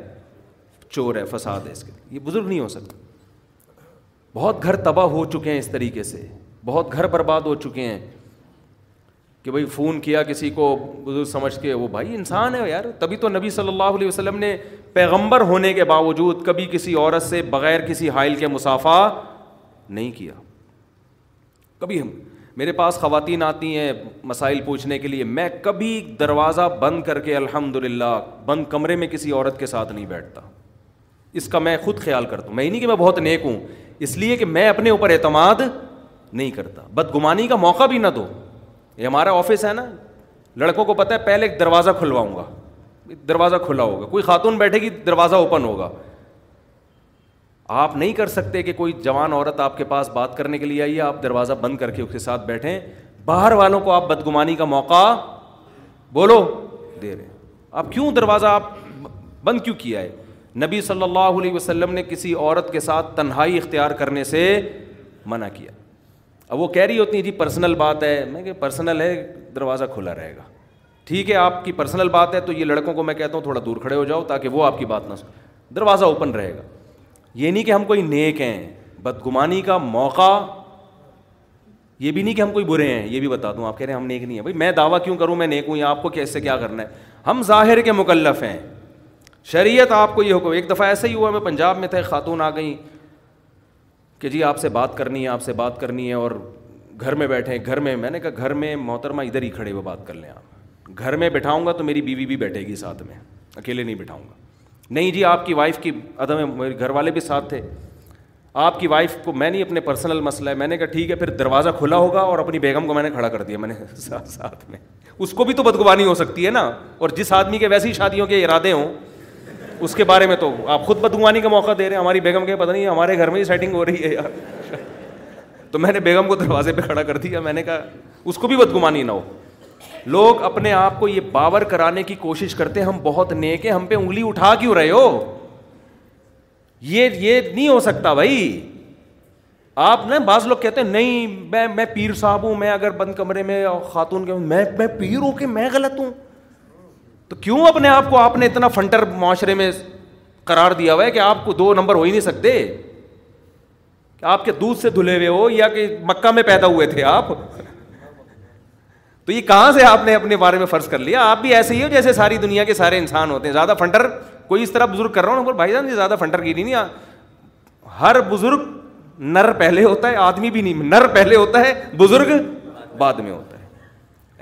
چور ہے فساد ہے اس کے یہ بزرگ نہیں ہو سکتا بہت گھر تباہ ہو چکے ہیں اس طریقے سے بہت گھر برباد ہو چکے ہیں کہ بھائی فون کیا کسی کو بزرگ سمجھ کے وہ بھائی انسان ہے یار تبھی تو نبی صلی اللہ علیہ وسلم نے پیغمبر ہونے کے باوجود کبھی کسی عورت سے بغیر کسی حائل کے مسافہ نہیں کیا کبھی ہم میرے پاس خواتین آتی ہیں مسائل پوچھنے کے لیے میں کبھی دروازہ بند کر کے الحمد للہ بند کمرے میں کسی عورت کے ساتھ نہیں بیٹھتا اس کا میں خود خیال کرتا ہوں میں نہیں کہ میں بہت نیک ہوں اس لیے کہ میں اپنے اوپر اعتماد نہیں کرتا بدگمانی کا موقع بھی نہ دو یہ ہمارا آفس ہے نا لڑکوں کو پتا ہے پہلے ایک دروازہ کھلواؤں گا دروازہ کھلا ہوگا کوئی خاتون بیٹھے گی دروازہ اوپن ہوگا آپ نہیں کر سکتے کہ کوئی جوان عورت آپ کے پاس بات کرنے کے لیے آئیے آپ دروازہ بند کر کے اس کے ساتھ بیٹھیں باہر والوں کو آپ بدگمانی کا موقع بولو دے رہے آپ کیوں دروازہ آپ بند کیوں کیا ہے نبی صلی اللہ علیہ وسلم نے کسی عورت کے ساتھ تنہائی اختیار کرنے سے منع کیا اب وہ کہہ رہی ہوتی ہیں جی پرسنل بات ہے میں کہ پرسنل ہے دروازہ کھلا رہے گا ٹھیک ہے آپ کی پرسنل بات ہے تو یہ لڑکوں کو میں کہتا ہوں تھوڑا دور کھڑے ہو جاؤ تاکہ وہ آپ کی بات نہ سن دروازہ اوپن رہے گا یہ نہیں کہ ہم کوئی نیک ہیں بدگمانی کا موقع یہ بھی نہیں کہ ہم کوئی برے ہیں یہ بھی بتا دوں آپ کہہ رہے ہیں ہم نیک نہیں ہیں بھائی میں دعویٰ کیوں کروں میں نیک ہوں یا آپ کو کیسے کیا کرنا ہے ہم ظاہر کے مکلف ہیں شریعت آپ کو یہ حکم ایک دفعہ ایسا ہی ہوا میں پنجاب میں تھے خاتون آ گئیں کہ جی آپ سے بات کرنی ہے آپ سے بات کرنی ہے اور گھر میں بیٹھے ہیں گھر میں میں نے کہا گھر میں محترمہ ادھر ہی کھڑے ہوئے بات کر لیں آپ گھر میں بٹھاؤں گا تو میری بیوی بھی بیٹھے گی ساتھ میں اکیلے نہیں بٹھاؤں گا نہیں جی آپ کی وائف کی عدم میرے گھر والے بھی ساتھ تھے آپ کی وائف کو میں نہیں اپنے پرسنل مسئلہ ہے میں نے کہا ٹھیک ہے پھر دروازہ کھلا ہوگا اور اپنی بیگم کو میں نے کھڑا کر دیا میں نے [laughs] ساتھ میں اس کو بھی تو بدگوانی ہو سکتی ہے نا اور جس آدمی کے ویسی شادیوں کے ارادے ہوں اس کے بارے میں تو آپ خود بدگوانی کا موقع دے رہے ہیں ہماری بیگم کے پتہ نہیں ہمارے گھر میں ہی سیٹنگ ہو رہی ہے یار تو میں نے بیگم کو دروازے پہ کھڑا کر دیا میں نے کہا اس کو بھی بدگمانی نہ ہو لوگ اپنے آپ کو یہ باور کرانے کی کوشش کرتے ہم بہت نیک ہیں ہم پہ انگلی اٹھا کیوں رہے ہو یہ یہ نہیں ہو سکتا بھائی آپ نا بعض لوگ کہتے ہیں نہیں میں پیر صاحب ہوں میں اگر بند کمرے میں خاتون میں میں پیر ہوں کہ میں غلط ہوں تو کیوں اپنے آپ کو آپ نے اتنا فنٹر معاشرے میں قرار دیا ہوا ہے کہ آپ کو دو نمبر ہو ہی نہیں سکتے کہ آپ کے دودھ سے دھلے ہوئے ہو یا کہ مکہ میں پیدا ہوئے تھے آپ تو یہ کہاں سے آپ نے اپنے بارے میں فرض کر لیا آپ بھی ایسے ہی ہو جیسے ساری دنیا کے سارے انسان ہوتے ہیں زیادہ فنٹر کوئی اس طرح بزرگ کر رہا ہوں بھائی جان یہ زیادہ فنٹر کی نہیں ہر بزرگ نر پہلے ہوتا ہے آدمی بھی نہیں نر پہلے ہوتا ہے بزرگ بعد میں ہوتا ہے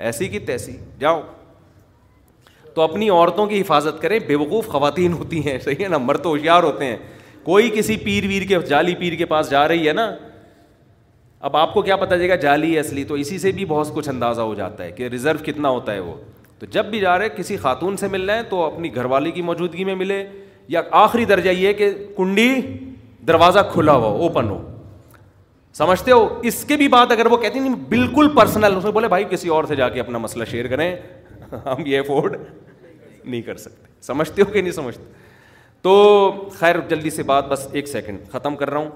ایسی کی تیسی جاؤ تو اپنی عورتوں کی حفاظت کریں بے وقوف خواتین ہوتی ہیں صحیح ہے نا مر تو ہوشیار ہوتے ہیں کوئی کسی پیر ویر کے جعلی پیر کے پاس جا رہی ہے نا اب آپ کو کیا پتا چلے گا جعلی اصلی تو اسی سے بھی بہت کچھ اندازہ ہو جاتا ہے کہ ریزرو کتنا ہوتا ہے وہ تو جب بھی جا رہے کسی خاتون سے مل رہے ہیں تو اپنی گھر والی کی موجودگی میں ملے یا آخری درجہ یہ کہ کنڈی دروازہ کھلا ہوا اوپن ہو سمجھتے ہو اس کے بھی بات اگر وہ کہتی نہیں بالکل پرسنل بولے بھائی کسی اور سے جا کے اپنا مسئلہ شیئر کریں ہم یہ افورڈ نہیں کر سکتے سمجھتے ہو کہ نہیں سمجھتے تو خیر جلدی سے بات بس ایک سیکنڈ ختم کر رہا ہوں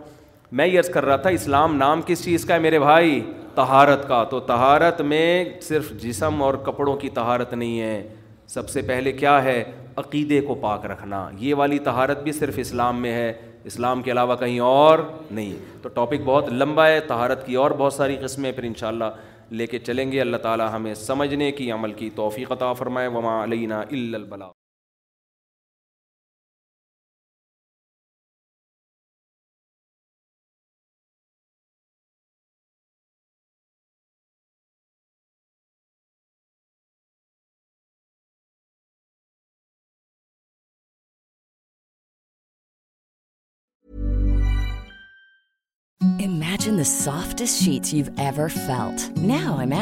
میں یہ عرض کر رہا تھا اسلام نام کس چیز کا ہے میرے بھائی تہارت کا تو تہارت میں صرف جسم اور کپڑوں کی تہارت نہیں ہے سب سے پہلے کیا ہے عقیدے کو پاک رکھنا یہ والی تہارت بھی صرف اسلام میں ہے اسلام کے علاوہ کہیں اور نہیں تو ٹاپک بہت لمبا ہے تہارت کی اور بہت ساری قسمیں پھر انشاءاللہ اللہ لے کے چلیں گے اللہ تعالیٰ ہمیں سمجھنے کی عمل کی توفیق عطا فرمائے علینا الا البلاغ soft nudging